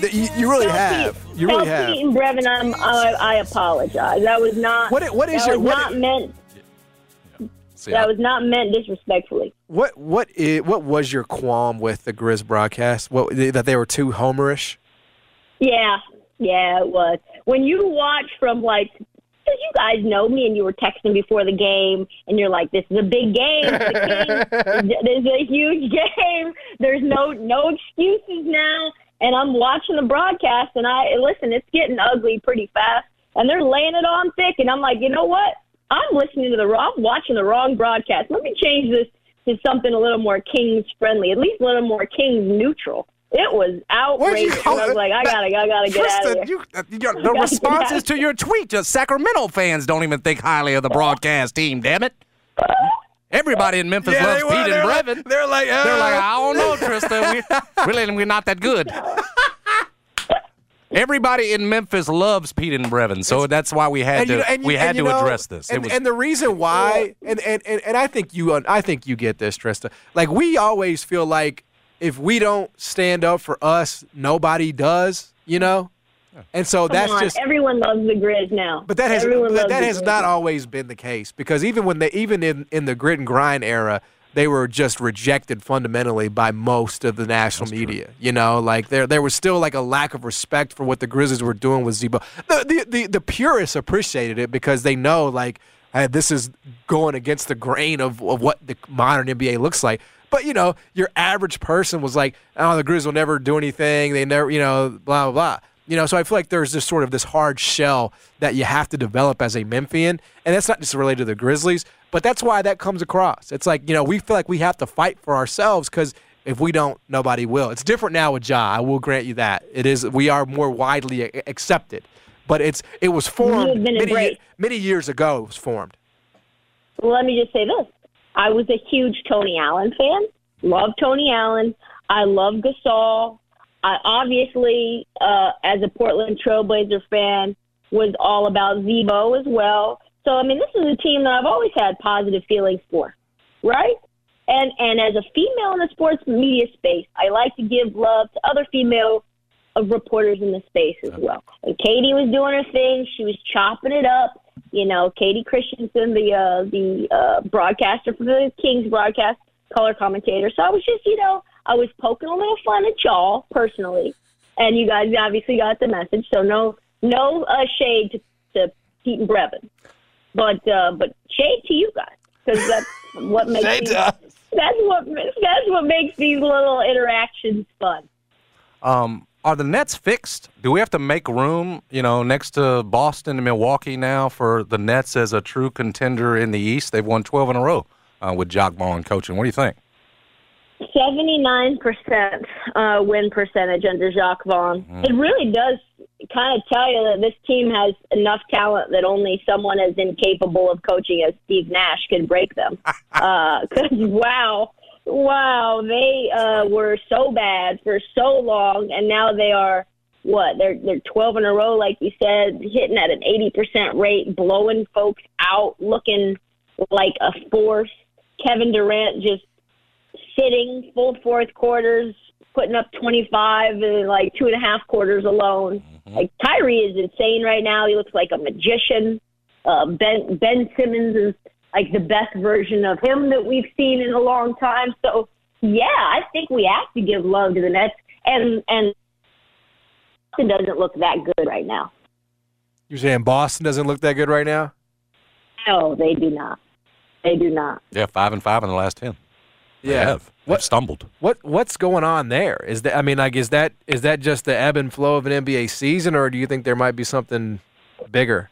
th- you, you really Tell have. Pete- You really tell have. Pete and Brevin, I'm, I, I apologize. That was not. What i- what is that your- was what not i- meant. See, that I- was not meant disrespectfully. What what is, what was your qualm with the Grizz broadcast? What that they were too homerish? Yeah, yeah, it was. When you watch from like, because you guys know me, and you were texting before the game, and you're like, "This is a big game. This is a huge game. There's no no excuses now." And I'm watching the broadcast, and I listen. It's getting ugly pretty fast, and they're laying it on thick. And I'm like, you know what? I'm listening to the wrong, I'm watching the wrong broadcast. Let me change this to something a little more Kings friendly, at least a little more Kings neutral. It was outrageous. And I was like, I gotta, I gotta get out of here. you, uh, you- the gotta responses to your tweet, just Sacramento fans don't even think highly of the broadcast team. Damn it! Everybody in Memphis Yeah, loves. Pete and They're like- Brevin. they're like, they're like, uh. I don't know, Tristan. We, really, we're not that good. Everybody in Memphis loves Pete and Brevin, so that's why we had And you to know- and you- we had to know, address this. And, was and the reason why, and, and, and, and I think you, I think you get this, Trista. Like we always feel like if we don't stand up for us, nobody does. You know, And so Come that's on, just everyone loves the Grizz now. But that has everyone that, that has Grizz. not always been the case because even when they even in, in the grit and grind era, they were just rejected fundamentally by most of the national media. You know, like there there was still like a lack of respect for what the Grizzlies were doing with Z-Bo. The the the, the purists appreciated it because they know like hey, this is going against the grain of, of what the modern NBA looks like. But you know, your average person was like, "Oh, the Grizzlies will never do anything. They never, you know, blah blah blah." You know, so I feel like there's this sort of this hard shell that you have to develop as a Memphian, and that's not just related to the Grizzlies, but that's why that comes across. It's like you know we feel like we have to fight for ourselves because if we don't, nobody will. It's different now with Ja. I will grant you that it is. We are more widely accepted, but it's it was formed many, many years ago. It was formed. Well, let me just say this. I was a huge Tony Allen fan. Love Tony Allen. I love Gasol. I obviously, uh, as a Portland Trailblazer fan, was all about Z-Bo as well. So, I mean, this is a team that I've always had positive feelings for, right? And and as a female in the sports media space, I like to give love to other female reporters in the space as well. And Katie was doing her thing; she was chopping it up. You know, Katie Christensen, the uh, the uh, broadcaster for the Kings broadcast, color commentator. So I was just, you know, I was poking a little fun at y'all personally, and you guys obviously got the message. So no no uh, shade to, to Pete and Brevin, but uh, but shade to you guys because that's what makes these, that's what that's what makes these little interactions fun. Um, are the Nets fixed? Do we have to make room, you know, next to Boston and Milwaukee now for the Nets as a true contender in the East? They've won 12 in a row uh, with Jacques Vaughn coaching. What do you think? Seventy-nine percent uh, win percentage under Jacques Vaughn. It really does kind of tell you that this team has enough talent that only someone as incapable of coaching as Steve Nash can break them. Because wow, wow, they uh, were so bad for so long, and now they are what? They're they're twelve in a row, like you said, hitting at an eighty percent rate, blowing folks out, looking like a force. Kevin Durant just sitting full fourth quarters, putting up 25 in like two and a half quarters alone. Like Kyrie is insane right now. He looks like a magician. Uh, ben Ben Simmons is like the best version of him that we've seen in a long time. So yeah, I think we have to give love to the Nets, and and Boston doesn't look that good right now. You're saying Boston doesn't look that good right now? No, they do not. They do not. Yeah, five and five in the last 10. They Yeah. have. They've stumbled. What what's going on there? Is that I mean, like, is that is that just the ebb and flow of an NBA season, or do you think there might be something bigger?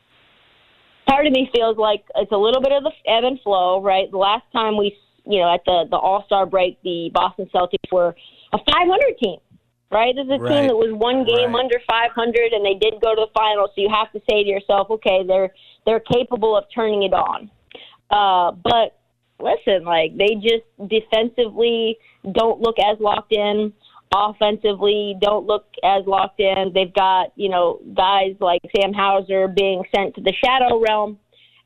Part of me feels like it's a little bit of the ebb and flow, right? The last time we, you know, at the the All Star break, the Boston Celtics were a 500 team, right? This is a Right. team that was one game under 500, and they did go to the finals. So you have to say to yourself, okay, they're they're capable of turning it on. Uh, but listen, like they just defensively don't look as locked in. Offensively, don't look as locked in. They've got you know guys like Sam Hauser being sent to the shadow realm.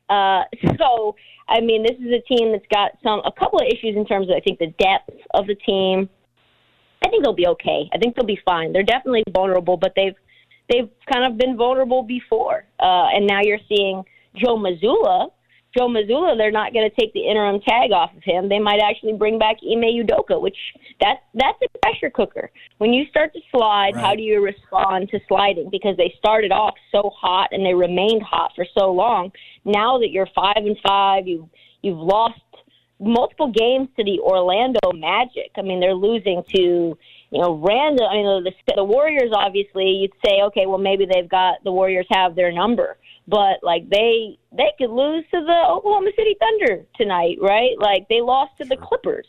Uh, so I mean, this is a team that's got some a couple of issues in terms of I think the depth of the team. I think they'll be okay. I think they'll be fine. They're definitely vulnerable, but they've they've kind of been vulnerable before. Uh, and now you're seeing Joe Mazzulla. Joe Mazzulla, they're not going to take the interim tag off of him. They might actually bring back Ime Udoka, which that's that's a pressure cooker. When you start to slide, how do you respond to sliding? Because they started off so hot and they remained hot for so long. Now that you're five and five, you you've lost multiple games to the Orlando Magic. I mean, they're losing to you know random. I mean, the the Warriors. Obviously, you'd say, okay, well maybe they've got the Warriors have their number, but like they they could lose to the Oklahoma City Thunder tonight, right? Like they lost to the Clippers.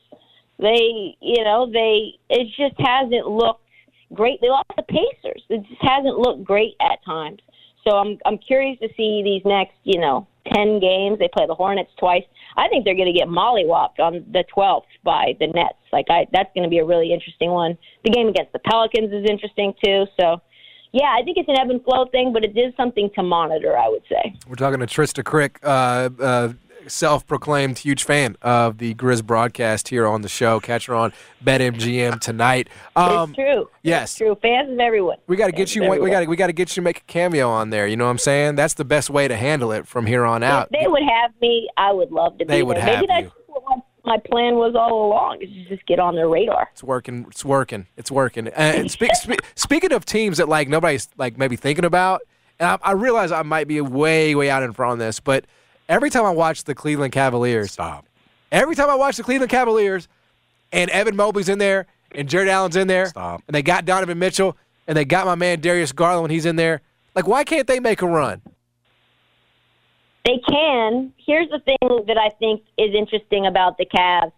They, you know, they it just hasn't looked great. They lost the Pacers. It just hasn't looked great at times. So I'm I'm curious to see these next, you know, ten games. They play the Hornets twice. I think they're going to get mollywopped on the 12th by the Nets. Like I, that's going to be a really interesting one. The game against the Pelicans is interesting too. So, yeah, I think it's an ebb and flow thing, but it is something to monitor. I would say. We're talking to Trista Crick. Uh, uh, self-proclaimed huge fan of the Grizz broadcast here on the show. Catch her on BetMGM tonight. Um, it's true. Yes, It's true. Fans of everyone. we got to get you. We got to we got to get you to make a cameo on there. You know what I'm saying? That's the best way to handle it from here on out. If they would have me, I would love to be They would there. have Maybe that's what my, my plan was all along, is to just get on their radar. It's working. It's working. It's working. And speak, spe- speaking of teams that like nobody's like maybe thinking about, and I, I realize I might be way way out in front on this, but every time I watch the Cleveland Cavaliers, stop. Every time I watch the Cleveland Cavaliers, and Evan Mobley's in there, and Jarrett Allen's in there, stop. and they got Donovan Mitchell, and they got my man Darius Garland when he's in there. Like, why can't they make a run? They can. Here's the thing that I think is interesting about the Cavs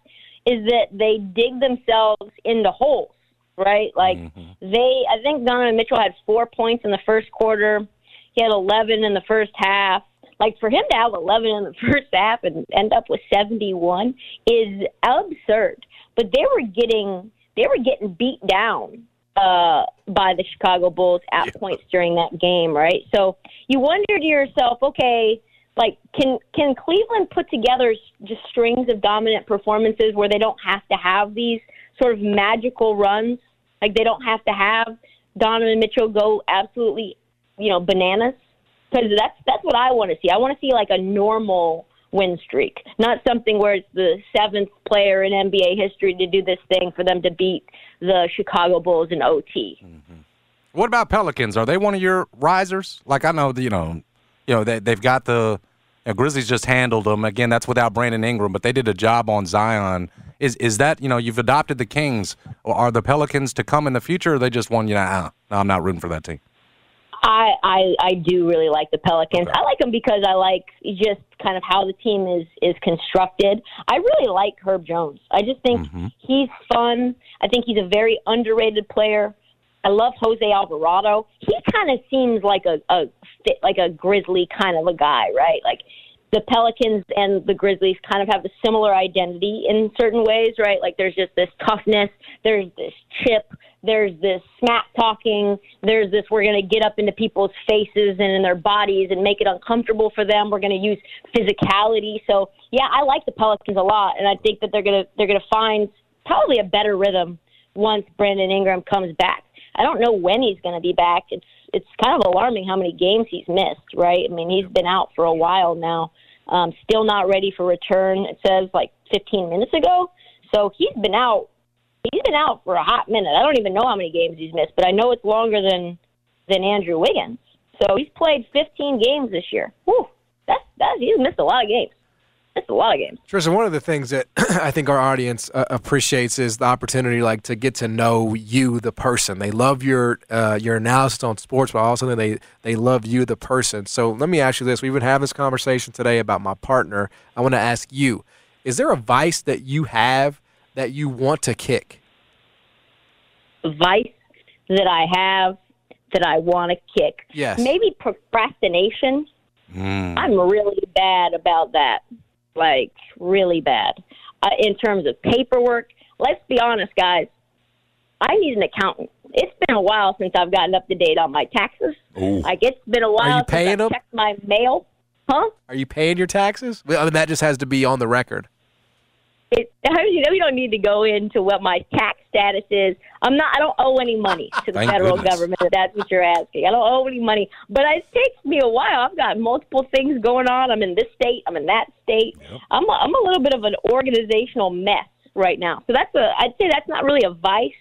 is that they dig themselves into holes, right? Like they, I think Donovan Mitchell had four points in the first quarter. He had 11 in the first half. Like for him to have 11 in the first half and end up with 71 is absurd. But they were getting, they were getting beat down uh, by the Chicago Bulls at points during that game, right? So you wonder to yourself, okay, like can can Cleveland put together just strings of dominant performances where they don't have to have these sort of magical runs? Like they don't have to have Donovan Mitchell go absolutely, you know, bananas. Because that's that's what I want to see. I want to see like a normal win streak, not something where it's the seventh player in NBA history to do this thing for them to beat the Chicago Bulls in OT. Mm-hmm. What about Pelicans? Are they one of your risers? Like I know, you know, you know they they've got the you know, Grizzlies just handled them again. That's without Brandon Ingram, but they did a job on Zion. Is is that you know you've adopted the Kings? Or are the Pelicans to come in the future? Or they just one? You know, ah, no, I'm not rooting for that team. I, I I do really like the Pelicans. I like them because I like just kind of how the team is is constructed. I really like Herb Jones. I just think he's fun. I think he's a very underrated player. I love Jose Alvarado. He kind of seems like a, a like a Grizzly kind of a guy, right? Like the Pelicans and the Grizzlies kind of have a similar identity in certain ways, right? Like there's just this toughness, there's this chip, there's this smack talking, there's this we're going to get up into people's faces and in their bodies and make it uncomfortable for them. We're going to use physicality. So, yeah, I like the Pelicans a lot and I think that they're going to they're going to find probably a better rhythm once Brandon Ingram comes back. I don't know when he's going to be back. It's it's kind of alarming how many games he's missed, right? I mean, he's been out for a while now. Um, still not ready for return. It says like 15 minutes ago. So he's been out. He's been out for a hot minute. I don't even know how many games he's missed, but I know it's longer than than Andrew Wiggins. So he's played 15 games this year. Whew, that's that's he's missed a lot of games. Missed a lot of games. Tristan, one of the things that I think our audience uh, appreciates is the opportunity, like to get to know you, the person. They love your uh, your analysis on sports, but also they they love you, the person. So let me ask you this: We've been having this conversation today about my partner. I want to ask you: Is there a vice that you have that you want to kick? Vice that I have that I want to kick. Yes. Maybe procrastination. Mm. I'm really bad about that. Like, really bad. Uh, in terms of paperwork, let's be honest, guys. I need an accountant. It's been a while since I've gotten up to date on my taxes. Ooh. Like, it's been a while since paying I've them? checked my mail. Huh? Are you paying your taxes? Well, I mean, that just has to be on the record. It, you know, we don't need to go into what my tax status is. I'm not. I don't owe any money to the Thank federal goodness. government. If that's what you're asking. I don't owe any money, but it takes me a while. I've got multiple things going on. I'm in this state. I'm in that state. I'm. A, I'm a little bit of an organizational mess right now. So that's a. I'd say that's not really a vice.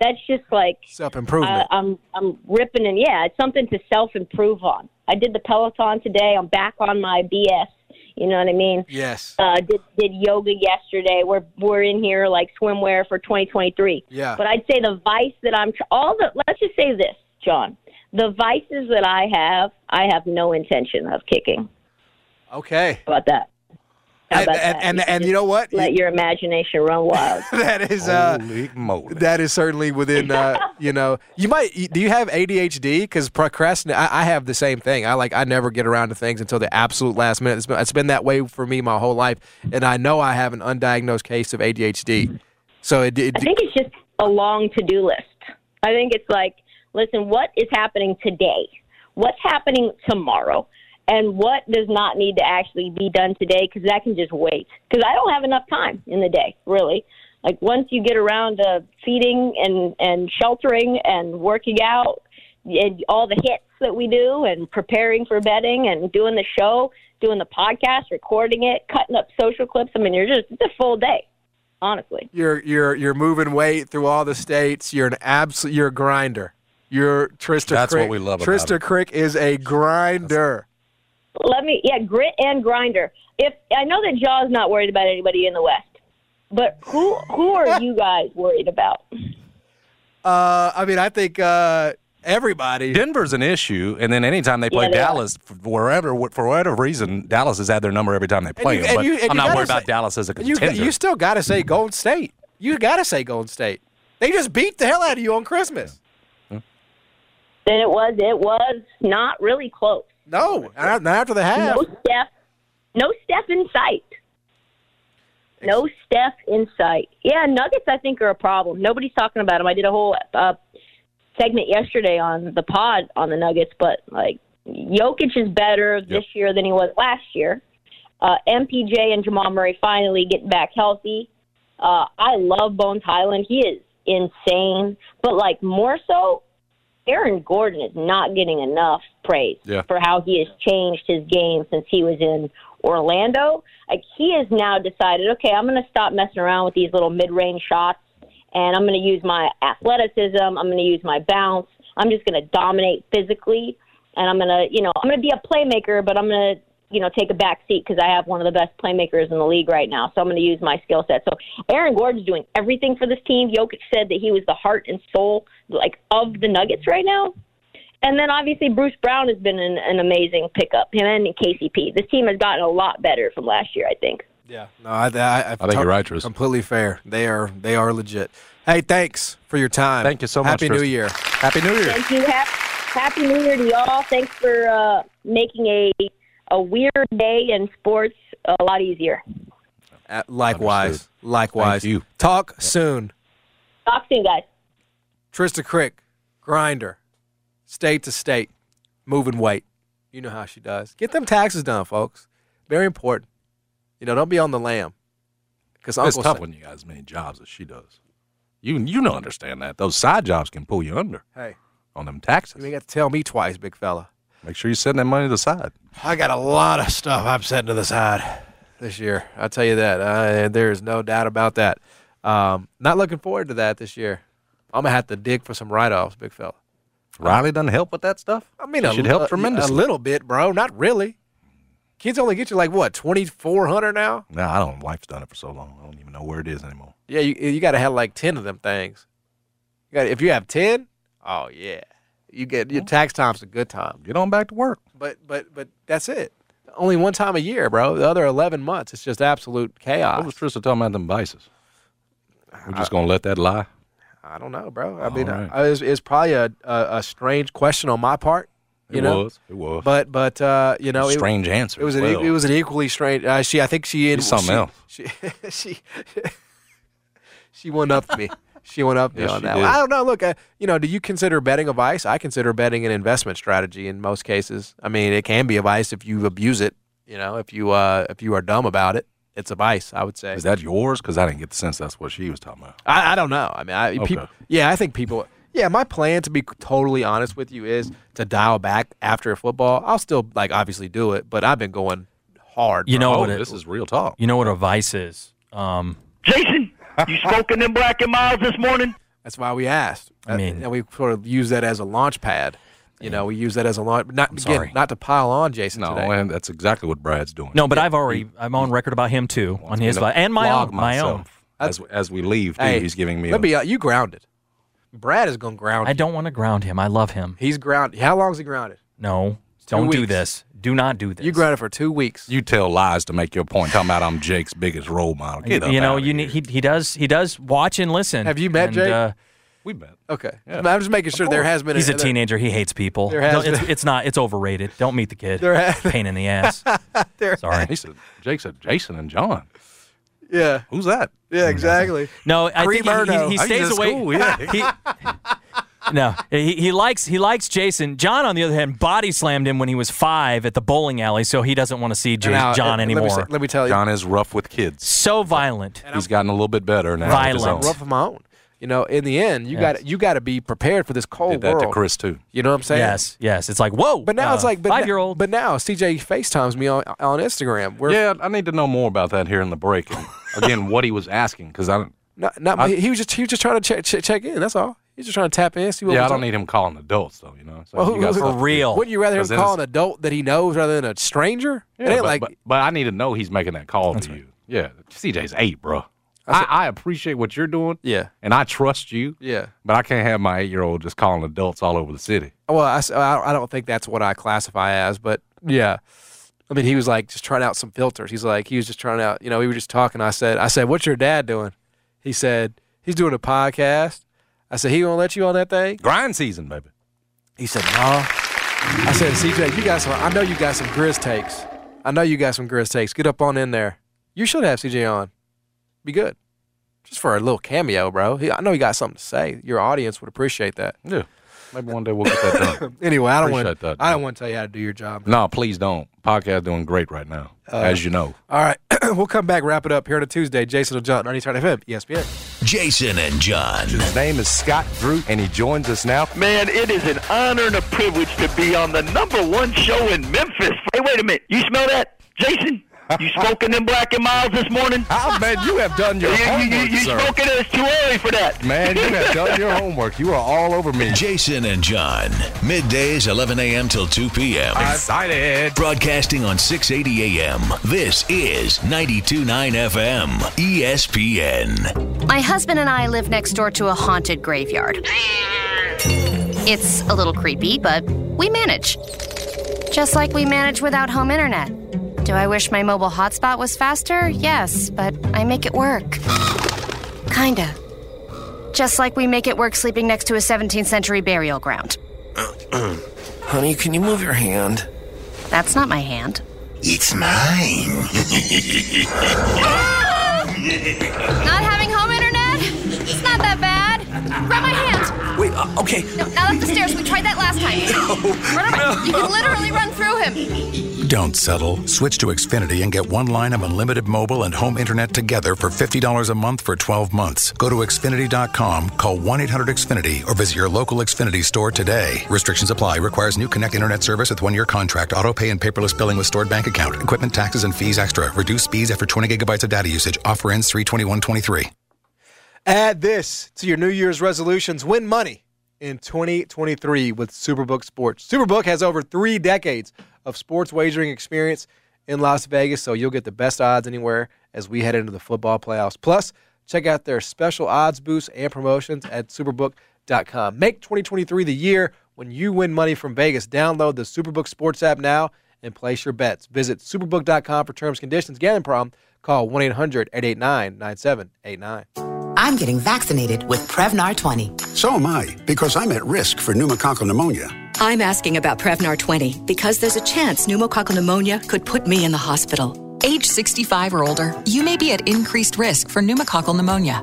That's just like Self improvement. I, uh, I'm I'm ripping and yeah, it's something to self improve on. I did the Peloton today. I'm back on my BS. You know what I mean? yes. uh, did did yoga yesterday. We're we're in here like swimwear for 2023. Yeah. But I'd say the vice that I'm all the let's just say this, John. The vices that I have, I have no intention of kicking. Okay. How about that? How And, and, that? and, and you know what? Let your imagination run wild. that is uh, moly. that is certainly within uh, you know you might do you have ADHD because procrastinate I, I have the same thing I like I never get around to things until the absolute last minute it's been, it's been that way for me my whole life and I know I have an undiagnosed case of ADHD so it, it I think it's just a long to do list. I think it's like, listen, what is happening today? What's happening tomorrow? And what does not need to actually be done today because that can just wait. Because I don't have enough time in the day, really. Like once you get around to feeding and and sheltering and working out and all the hits that we do and preparing for betting and doing the show, doing the podcast, recording it, cutting up social clips. I mean, you're just it's a full day, honestly. You're you're you're moving weight through all the states. You're an absolute. You're a grinder. You're Trista. That's Crick. what we love about Trista it. Crick is a grinder. Let me, yeah, grit and grinder. If I know that Ja's not worried about anybody in the West, but who who are you guys worried about? Uh, I mean, I think uh, everybody. Denver's an issue, and then anytime they play Yeah, they. Dallas, for wherever for whatever reason, Dallas has had their number every time they play you- them. and But you- I'm you not gotta worried about Dallas as a You contender. you still got to say Golden State. You got to say Golden State. They just beat the hell out of you on Christmas. Then it was it was not really close. No, not after the half. No Steph, no Steph in sight. No Steph in sight. Yeah, Nuggets I think are a problem. Nobody's talking about them. I did a whole uh, segment yesterday on the pod on the Nuggets, but like Jokic is better this year than he was last year. Uh, MPJ and Jamal Murray finally getting back healthy. Uh, I love Bones Hyland. He is insane, but like more so, Aaron Gordon is not getting enough praise Yeah. for how he has changed his game since he was in Orlando. Like he has now decided, okay, I'm going to stop messing around with these little mid-range shots, and I'm going to use my athleticism. I'm going to use my bounce. I'm just going to dominate physically, and I'm going to, you know, I'm going to be a playmaker, but I'm going to, you know, take a back seat because I have one of the best playmakers in the league right now. So I'm going to use my skill set. So Aaron Gordon's doing everything for this team. Jokic said that he was the heart and soul, like, of the Nuggets right now. And then obviously Bruce Brown has been an, an amazing pickup. Him and KCP. This team has gotten a lot better from last year, I think. Yeah, no, I, I, I, think you're right, Tristan. Completely fair. They are they are legit. Hey, thanks for your time. Thank you so much, Happy New Year. Happy New Year. Thank you. Happy, happy New Year to y'all. Thanks for uh, making a a weird day in sports a lot easier. Uh, likewise. Understood. Likewise. Thank you. Talk soon. Talk soon, guys. Trista Crick, grinder, state to state, moving weight. You know how she does. Get them taxes done, folks. Very important. You know, don't be on the lamb. Because it's Uncle tough Sam- when you got as many jobs as she does. You you don't understand that. Those side jobs can pull you under Hey, on them taxes. you ain't got to tell me twice, big fella. Make sure you send that money to the side. I got a lot of stuff I'm setting to the side this year. I'll tell you that. Uh, there is no doubt about that. Um, not looking forward to that this year. I'm gonna have to dig for some write-offs, big fella. Riley doesn't help with that stuff. I mean, a, should help tremendously. A little bit, bro. Not really. Kids only get you like what twenty four hundred now. No, I don't. Wife's done it for so long. I don't even know where it is anymore. Yeah, you you got to have like ten of them things. You got if you have ten, oh yeah, you get your tax time's a good time. Get on back to work. But but but that's it. Only one time a year, bro. The other eleven months, it's just absolute chaos. What was Trista talking about them vices? We're just gonna let that lie. I don't know, bro. I mean, All right. I, it's, it's probably a, a a strange question on my part. You It know? was. It was. But but uh, you know, it- Strange answer It was as an it was an equally strange. Uh, she I think she in something she, else. She she she went up to me. She went up to Yes, on that. did. I don't know. Look, uh, you know, do you consider betting a vice? I consider betting an investment strategy in most cases. I mean, it can be a vice if you abuse it. You know, if you uh, if you are dumb about it, it's a vice. I would say. Is that yours? Because I didn't get the sense that's what she was talking about. I, I don't know. I mean, I, Okay. people. Yeah, I think people. Yeah, my plan to be totally honest with you is to dial back after football. I'll still like obviously do it, but I've been going hard. You bro. know Oh, what? It, this is real talk. you know what a vice is. Um, Jason, you smoking them black and miles this morning? That's why we asked. I mean- and we sort of use that as a launch pad. You know, we use that as a launch. Not again, sorry. not to pile on Jason No, today. and that's exactly what Brad's doing. no, but I've already I'm on record about him too on his vi- and my flog own my own. myself As, as we leave, too, Hey, he's giving me. Let me. Uh, you grounded. Brad is going to ground. I you. don't want to ground him. I love him. He's grounded. How long is he grounded? No, don't do weeks. this. Do not do this. You grounded for two weeks. you tell lies to make your point. Talking about I'm Jake's biggest role model. Get up you know, outta you here. need, he he does he does watch and listen. Have you met and, Jake? Uh, we met. Okay. Yeah. I'm just making sure there has been. he's a there- teenager. He hates people. There has Don't- it's, been- it's not. It's overrated. Don't meet the kid. There has- Pain in the ass. there- Sorry. He said, Jake said Jason and John. Yeah. Who's that? Yeah. Exactly. No, I think he, he, he stays away. school, yeah. he, no, he, he likes he likes Jason. John, on the other hand, body slammed him when he was five at the bowling alley, so he doesn't want to see J- Now, John uh, let me anymore. say- let me tell you, John is rough with kids. so violent. He's gotten a little bit better now. with his Violent. own. rough of my own. You know, in the end, you Yes. got you got to be prepared for this cold Did that world. to Chris too. You know what I'm saying? Yes, yes. It's like whoa. But now uh, it's like but five year old. But now CJ FaceTimes me on on Instagram. We're, Yeah, I need to know more about that here in the break. And again, what he was asking because I don't. Not, not, I- he, he was just he was just trying to check check, check in. That's all. He's just trying to tap in, see what. Yeah, I don't up. need him calling adults though. You know, It's like, Well, who- you got who- For real. Wouldn't you rather him call an adult that he knows rather than a stranger? it Yeah, ain't but, like but, but I need to know he's making that call to you. Yeah, CJ's eight, bro. I, I appreciate what you're doing. Yeah. and I trust you. yeah. But I can't have my eight year old just calling adults all over the city. Well, I, I don't think that's what I classify as, but yeah. I mean, he was like just trying out some filters. He's like he was just trying out. You know, we were just talking. I said, I said, what's your dad doing? He said he's doing a podcast. I said he gonna let you on that thing. Grind season, baby. He said, no. I said, CJ, you got some. I know you got some Grizz takes. I know you got some Grizz takes. Get up on in there. You should have CJ on. Be good. Just for a little cameo, bro. He, I know you got something to say. Your audience would appreciate that. Yeah, maybe one day we'll get that done. Anyway, I don't want. Appreciate that. I don't want to tell you how to do your job. no, please don't. Podcast doing great right now, Uh, as you know. All right, we'll come back, wrap it up here on a Tuesday. Jason and John, 90 FM, ESPN. Jason and John. His name is Scott Drew, and he joins us now. Man, it is an honor and a privilege to be on the number one show in Memphis. Hey, wait a minute. You smell that, Jason? You smoking them black and miles this morning? Oh, man, you have done your you, you, homework, you, you sir. smoking it? It's too early for that. Man, you have done your homework. You are all over me. Jason and John. Middays, 11 a.m. till 2 p.m. Excited. Broadcasting on 680 a.m. This is 92.9 FM, ESPN. My husband and I live next door to a haunted graveyard. It's a little creepy, but we manage. Just like we manage without home internet. Do I wish my mobile hotspot was faster? Yes, but I make it work. Kinda. Just like we make it work sleeping next to a 17th century burial ground. Honey, can you move your hand? That's not my hand. It's mine. Not having home internet? It's not that bad. Grab my hand. Wait, uh, okay. No, not up the stairs. We tried that last time. No, Run around. You can literally run through him. Don't settle. Switch to Xfinity and get one line of unlimited mobile and home internet together for $50 a month for 12 months. Go to Xfinity.com, call 1 800 Xfinity, or visit your local Xfinity store today. Restrictions apply. Requires new Connect internet service with one year contract, auto pay, and paperless billing with stored bank account. Equipment taxes and fees extra. Reduced speeds after 20 gigabytes of data usage. Offer ends 32123. Add this to your New Year's resolutions. Win money in 2023 with Superbook Sports. Superbook has over three decades of sports wagering experience in Las Vegas, so you'll get the best odds anywhere as we head into the football playoffs. Plus, check out their special odds boosts and promotions at superbook.com. Make 2023 the year when you win money from Vegas. Download the Superbook Sports app now and place your bets. Visit superbook.com for terms, conditions, gambling problem. Call 1 800 889 9789. I'm getting vaccinated with Prevnar 20. So am I, because I'm at risk for pneumococcal pneumonia. I'm asking about Prevnar 20 because there's a chance pneumococcal pneumonia could put me in the hospital. Age 65 or older, you may be at increased risk for pneumococcal pneumonia.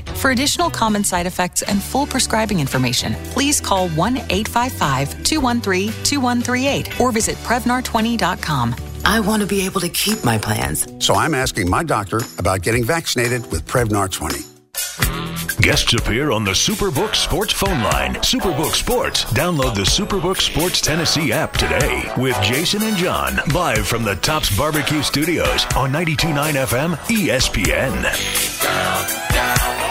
For additional common side effects and full prescribing information, please call 1 855 213 2138 or visit Prevnar20.com. I want to be able to keep my plans. So I'm asking my doctor about getting vaccinated with Prevnar 20. Guests appear on the Superbook Sports phone line. Superbook Sports. Download the Superbook Sports Tennessee app today with Jason and John live from the Tops Barbecue Studios on 92.9 FM ESPN. The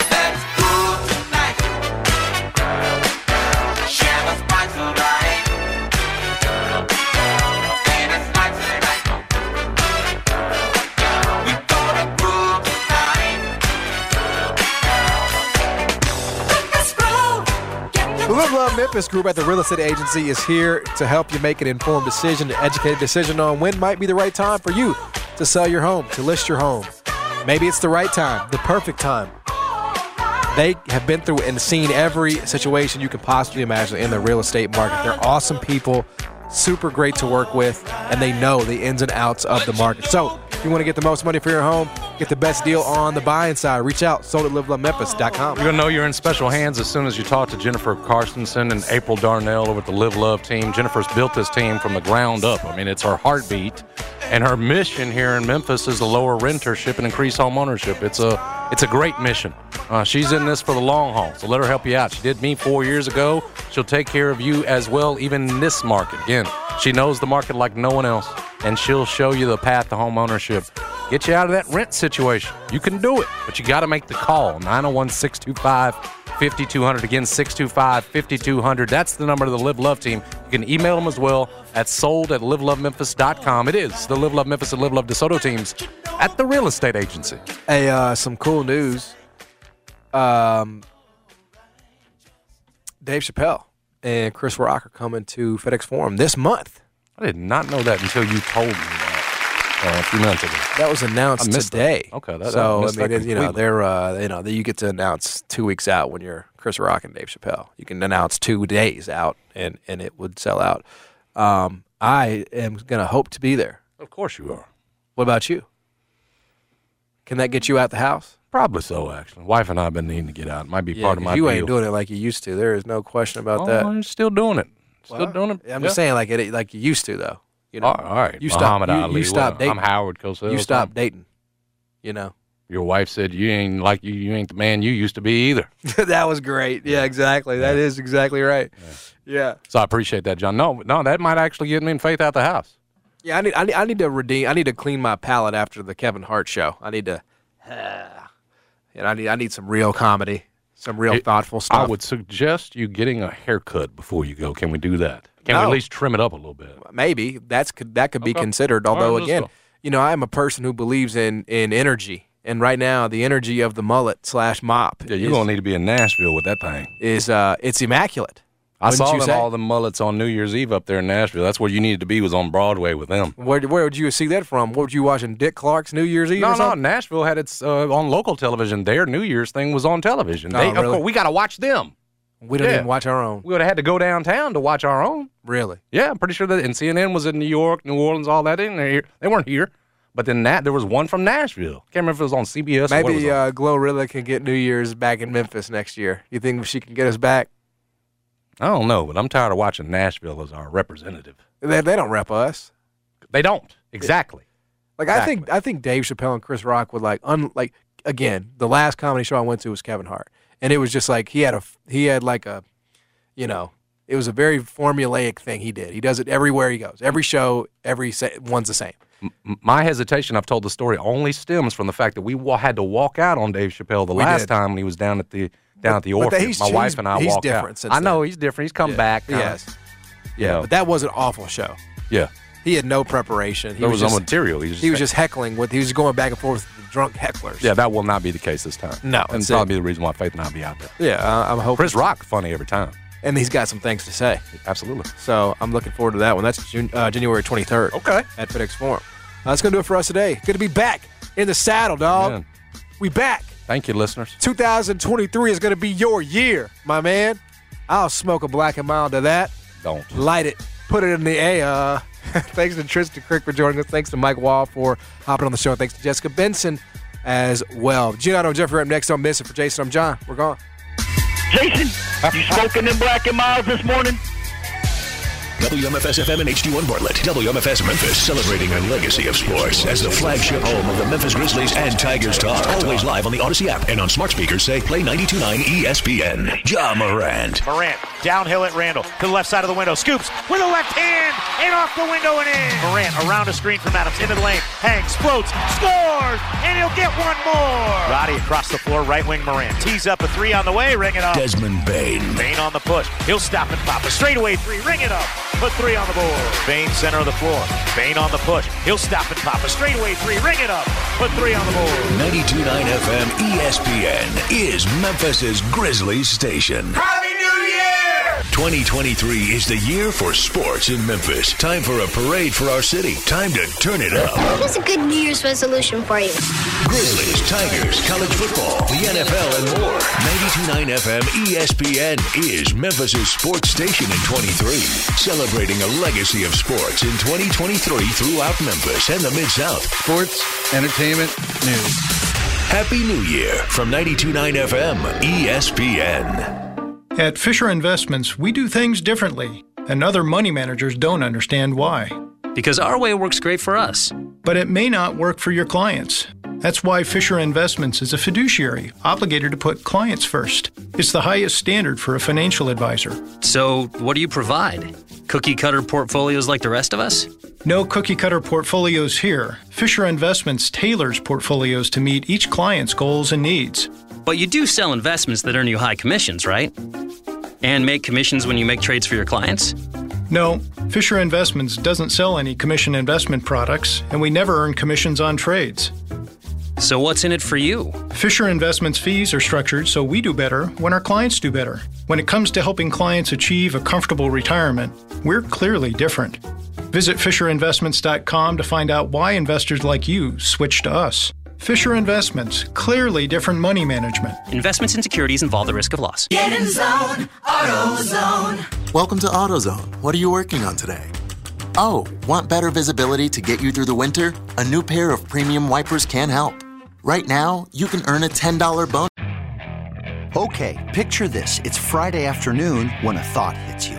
Live Love Memphis Group at the Real Estate Agency is here to help you make an informed decision, an educated decision on when might be the right time for you to sell your home, to list your home. Maybe it's the right time, the perfect time. They have been through and seen every situation you can possibly imagine in the real estate market. They're awesome people, super great to work with, and they know the ins and outs of the market. So, if you want to get the most money for your home, get the best deal on the buying side, reach out, sold at livelovememphis.com. You're going to know you're in special hands as soon as you talk to Jennifer Carstensen and April Darnell over at the Live Love team. Jennifer's built this team from the ground up. I mean, it's her heartbeat. And her mission here in Memphis is to lower rentership and increase home ownership. It's a it's a great mission. Uh, she's in this for the long haul, so let her help you out. She did me four years ago. She'll take care of you as well, even in this market. Again, she knows the market like no one else, and she'll show you the path to home ownership. Get you out of that rent situation. You can do it, but you got to make the call 901 625 5200. Again, 625 5200. That's the number of the Live Love team. You can email them as well at sold at livelovememphis.com. It is the Live Love Memphis and Live Love DeSoto teams at the real estate agency. Hey, uh, some cool news. Um, Dave Chappelle and Chris Rock are coming to FedEx Forum this month. I did not know that until you told me a few minutes ago. That was announced I today. that. Okay, that- so I I, mean, that it- you know, they're uh, you know, you get to announce two weeks out when you're Chris Rock and Dave Chappelle. You can announce two days out, and and it would sell out. Um, I am gonna hope to be there. Of course you are. What about you? Can that get you out the house? Probably so, actually. Wife and I have been needing to get out. It might be Yeah, part of my you deal. ain't doing it like you used to. There is no question about Oh, that. I'm still doing it. Still Well, doing it. I'm Yeah. just saying, like it, like you used to, though. You know, all all right. You Muhammad. You, Ali. you stopped Well, dating. I'm Howard Cosell. You stopped dating. You know. Your wife said you ain't like you. You ain't the man you used to be either. that was great. Yeah, exactly. That is exactly right. Yeah. So I appreciate that, John. No, no, that might actually get me and Faith out the house. Yeah, I need, I need I need to redeem. I need to clean my palate after the Kevin Hart show. I need to. and I need I need some real comedy, some real It- thoughtful stuff. I would suggest you getting a haircut before you go. Can we do that? Can we at least trim it up a little bit? Maybe that's could that could be Okay. considered. Although let's again, go. you know, I'm a person who believes in in energy, and right now the energy of the mullet slash mop Yeah, you're is, gonna need to be in Nashville with that thing. is uh it's immaculate. I Wouldn't saw them say? all the mullets on New Year's Eve up there in Nashville. That's where you needed to be. Was on Broadway with them. Where where would you see that from? What were you watching? Dick Clark's New Year's Eve? No, or no. Nashville had its uh, on local television. Their New Year's thing was on television. Oh, They, Of really? course, we got to watch them. We don't Yeah. even watch our own. We would have had to go downtown to watch our own. Really? Yeah, I'm pretty sure that. And CNN was in New York, New Orleans, all that. In there, they weren't here. But then that there was one from Nashville. Can't remember if it was on CBS. or what it was Maybe uh, Glorilla can get New Year's back in Memphis next year. You think she can get us back? I don't know, but I'm tired of watching Nashville as our representative. They, they don't rep us. They don't exactly. Like I think I think Dave Chappelle and Chris Rock would like un like again the last comedy show I went to was Kevin Hart, and it was just like he had a he had like a, you know, it was a very formulaic thing he did. He does it everywhere he goes. Every show, every sa- one's the same. My hesitation, I've told the story, only stems from the fact that we wa- had to walk out on Dave Chappelle the We last did. time when he was down at the down But- at the he's- My wife and I he's walked different out. I know then. he's different. He's come Yeah. back. Yes. Yeah. But that was an awful show. yeah. He had no preparation. He There was no just, material. He was just- he was just heckling with. He was going back and forth with the drunk hecklers. Yeah, that will not be the case this time. No, and probably it. be the reason why Faith and I'll be out there. Yeah, uh, I'm hoping. Chris Rock, funny every time. and he's got some things to say. Absolutely. So I'm looking forward to that one. That's June, uh, January 23rd. Okay. At FedEx Forum. Uh, that's gonna do it for us today. Good to be back in the saddle, dog. Man. We back. Thank you, listeners. 2023 is gonna be your year, my man. I'll smoke a black and mild to that. Don't. Light it. Put it in the air. Thanks to Tristan Crick for joining us. Thanks to Mike Wall for hopping on the show. Thanks to Jessica Benson as well. Gianno and Jeffrey up next on Miss It for Jason. I'm John. We're gone. Jason, you smoking them black and miles this morning? WMFS FM and HD1 Bartlett. WMFS Memphis, celebrating a legacy of sports as the flagship home of the Memphis Grizzlies and Tigers talk. Always live on the Audacy app and on smart speakers say play 92.9 ESPN. Ja Morant. Morant downhill at Randall to the left side of the window. Scoops with a left hand and off the window and in. Morant around a screen from Adams into the lane. Hangs, floats, scores, and he'll get one more. Roddy across the floor, right wing Morant. Tees up a three on the way, ring it up. Desmond Bane. Bane on the push. He'll stop and pop a straightaway three, ring it up. Put three on the board. Bane center of the floor. Bane on the push. He'll stop and pop a straightaway three, ring it up. Put three on the board. 92.9 FM ESPN is Memphis's Grizzlies station. Happy New Year! 2023 is the year for sports in Memphis. Time for a parade for our city. Time to turn it up. Here's a good New Year's resolution for you. Grizzlies, Tigers, college football, the NFL, and more. 92.9 FM ESPN is Memphis' sports station in 23. Celebrating a legacy of sports in 2023 throughout Memphis and the Mid-South. Sports, entertainment, news. Happy New Year from 92.9 FM ESPN. At Fisher Investments, we do things differently, and other money managers don't understand why. Because our way works great for us. But it may not work for your clients. That's why Fisher Investments is a fiduciary obligated to put clients first. It's the highest standard for a financial advisor. So, what do you provide? Cookie cutter portfolios like the rest of us? No cookie cutter portfolios here. Fisher Investments tailors portfolios to meet each client's goals and needs. But you do sell investments that earn you high commissions, right? And make commissions when you make trades for your clients? No, Fisher Investments doesn't sell any commission investment products, and we never earn commissions on trades. So, what's in it for you? Fisher Investments fees are structured so we do better when our clients do better. When it comes to helping clients achieve a comfortable retirement, we're clearly different. Visit FisherInvestments.com to find out why investors like you switch to us. Fisher Investments, clearly different money management. Investments in securities involve the risk of loss. Get in zone, AutoZone. Welcome to AutoZone. What are you working on today? Oh, want better visibility to get you through the winter? A new pair of premium wipers can help. Right now, you can earn a $10 bonus. Okay, picture this. It's Friday afternoon when a thought hits you.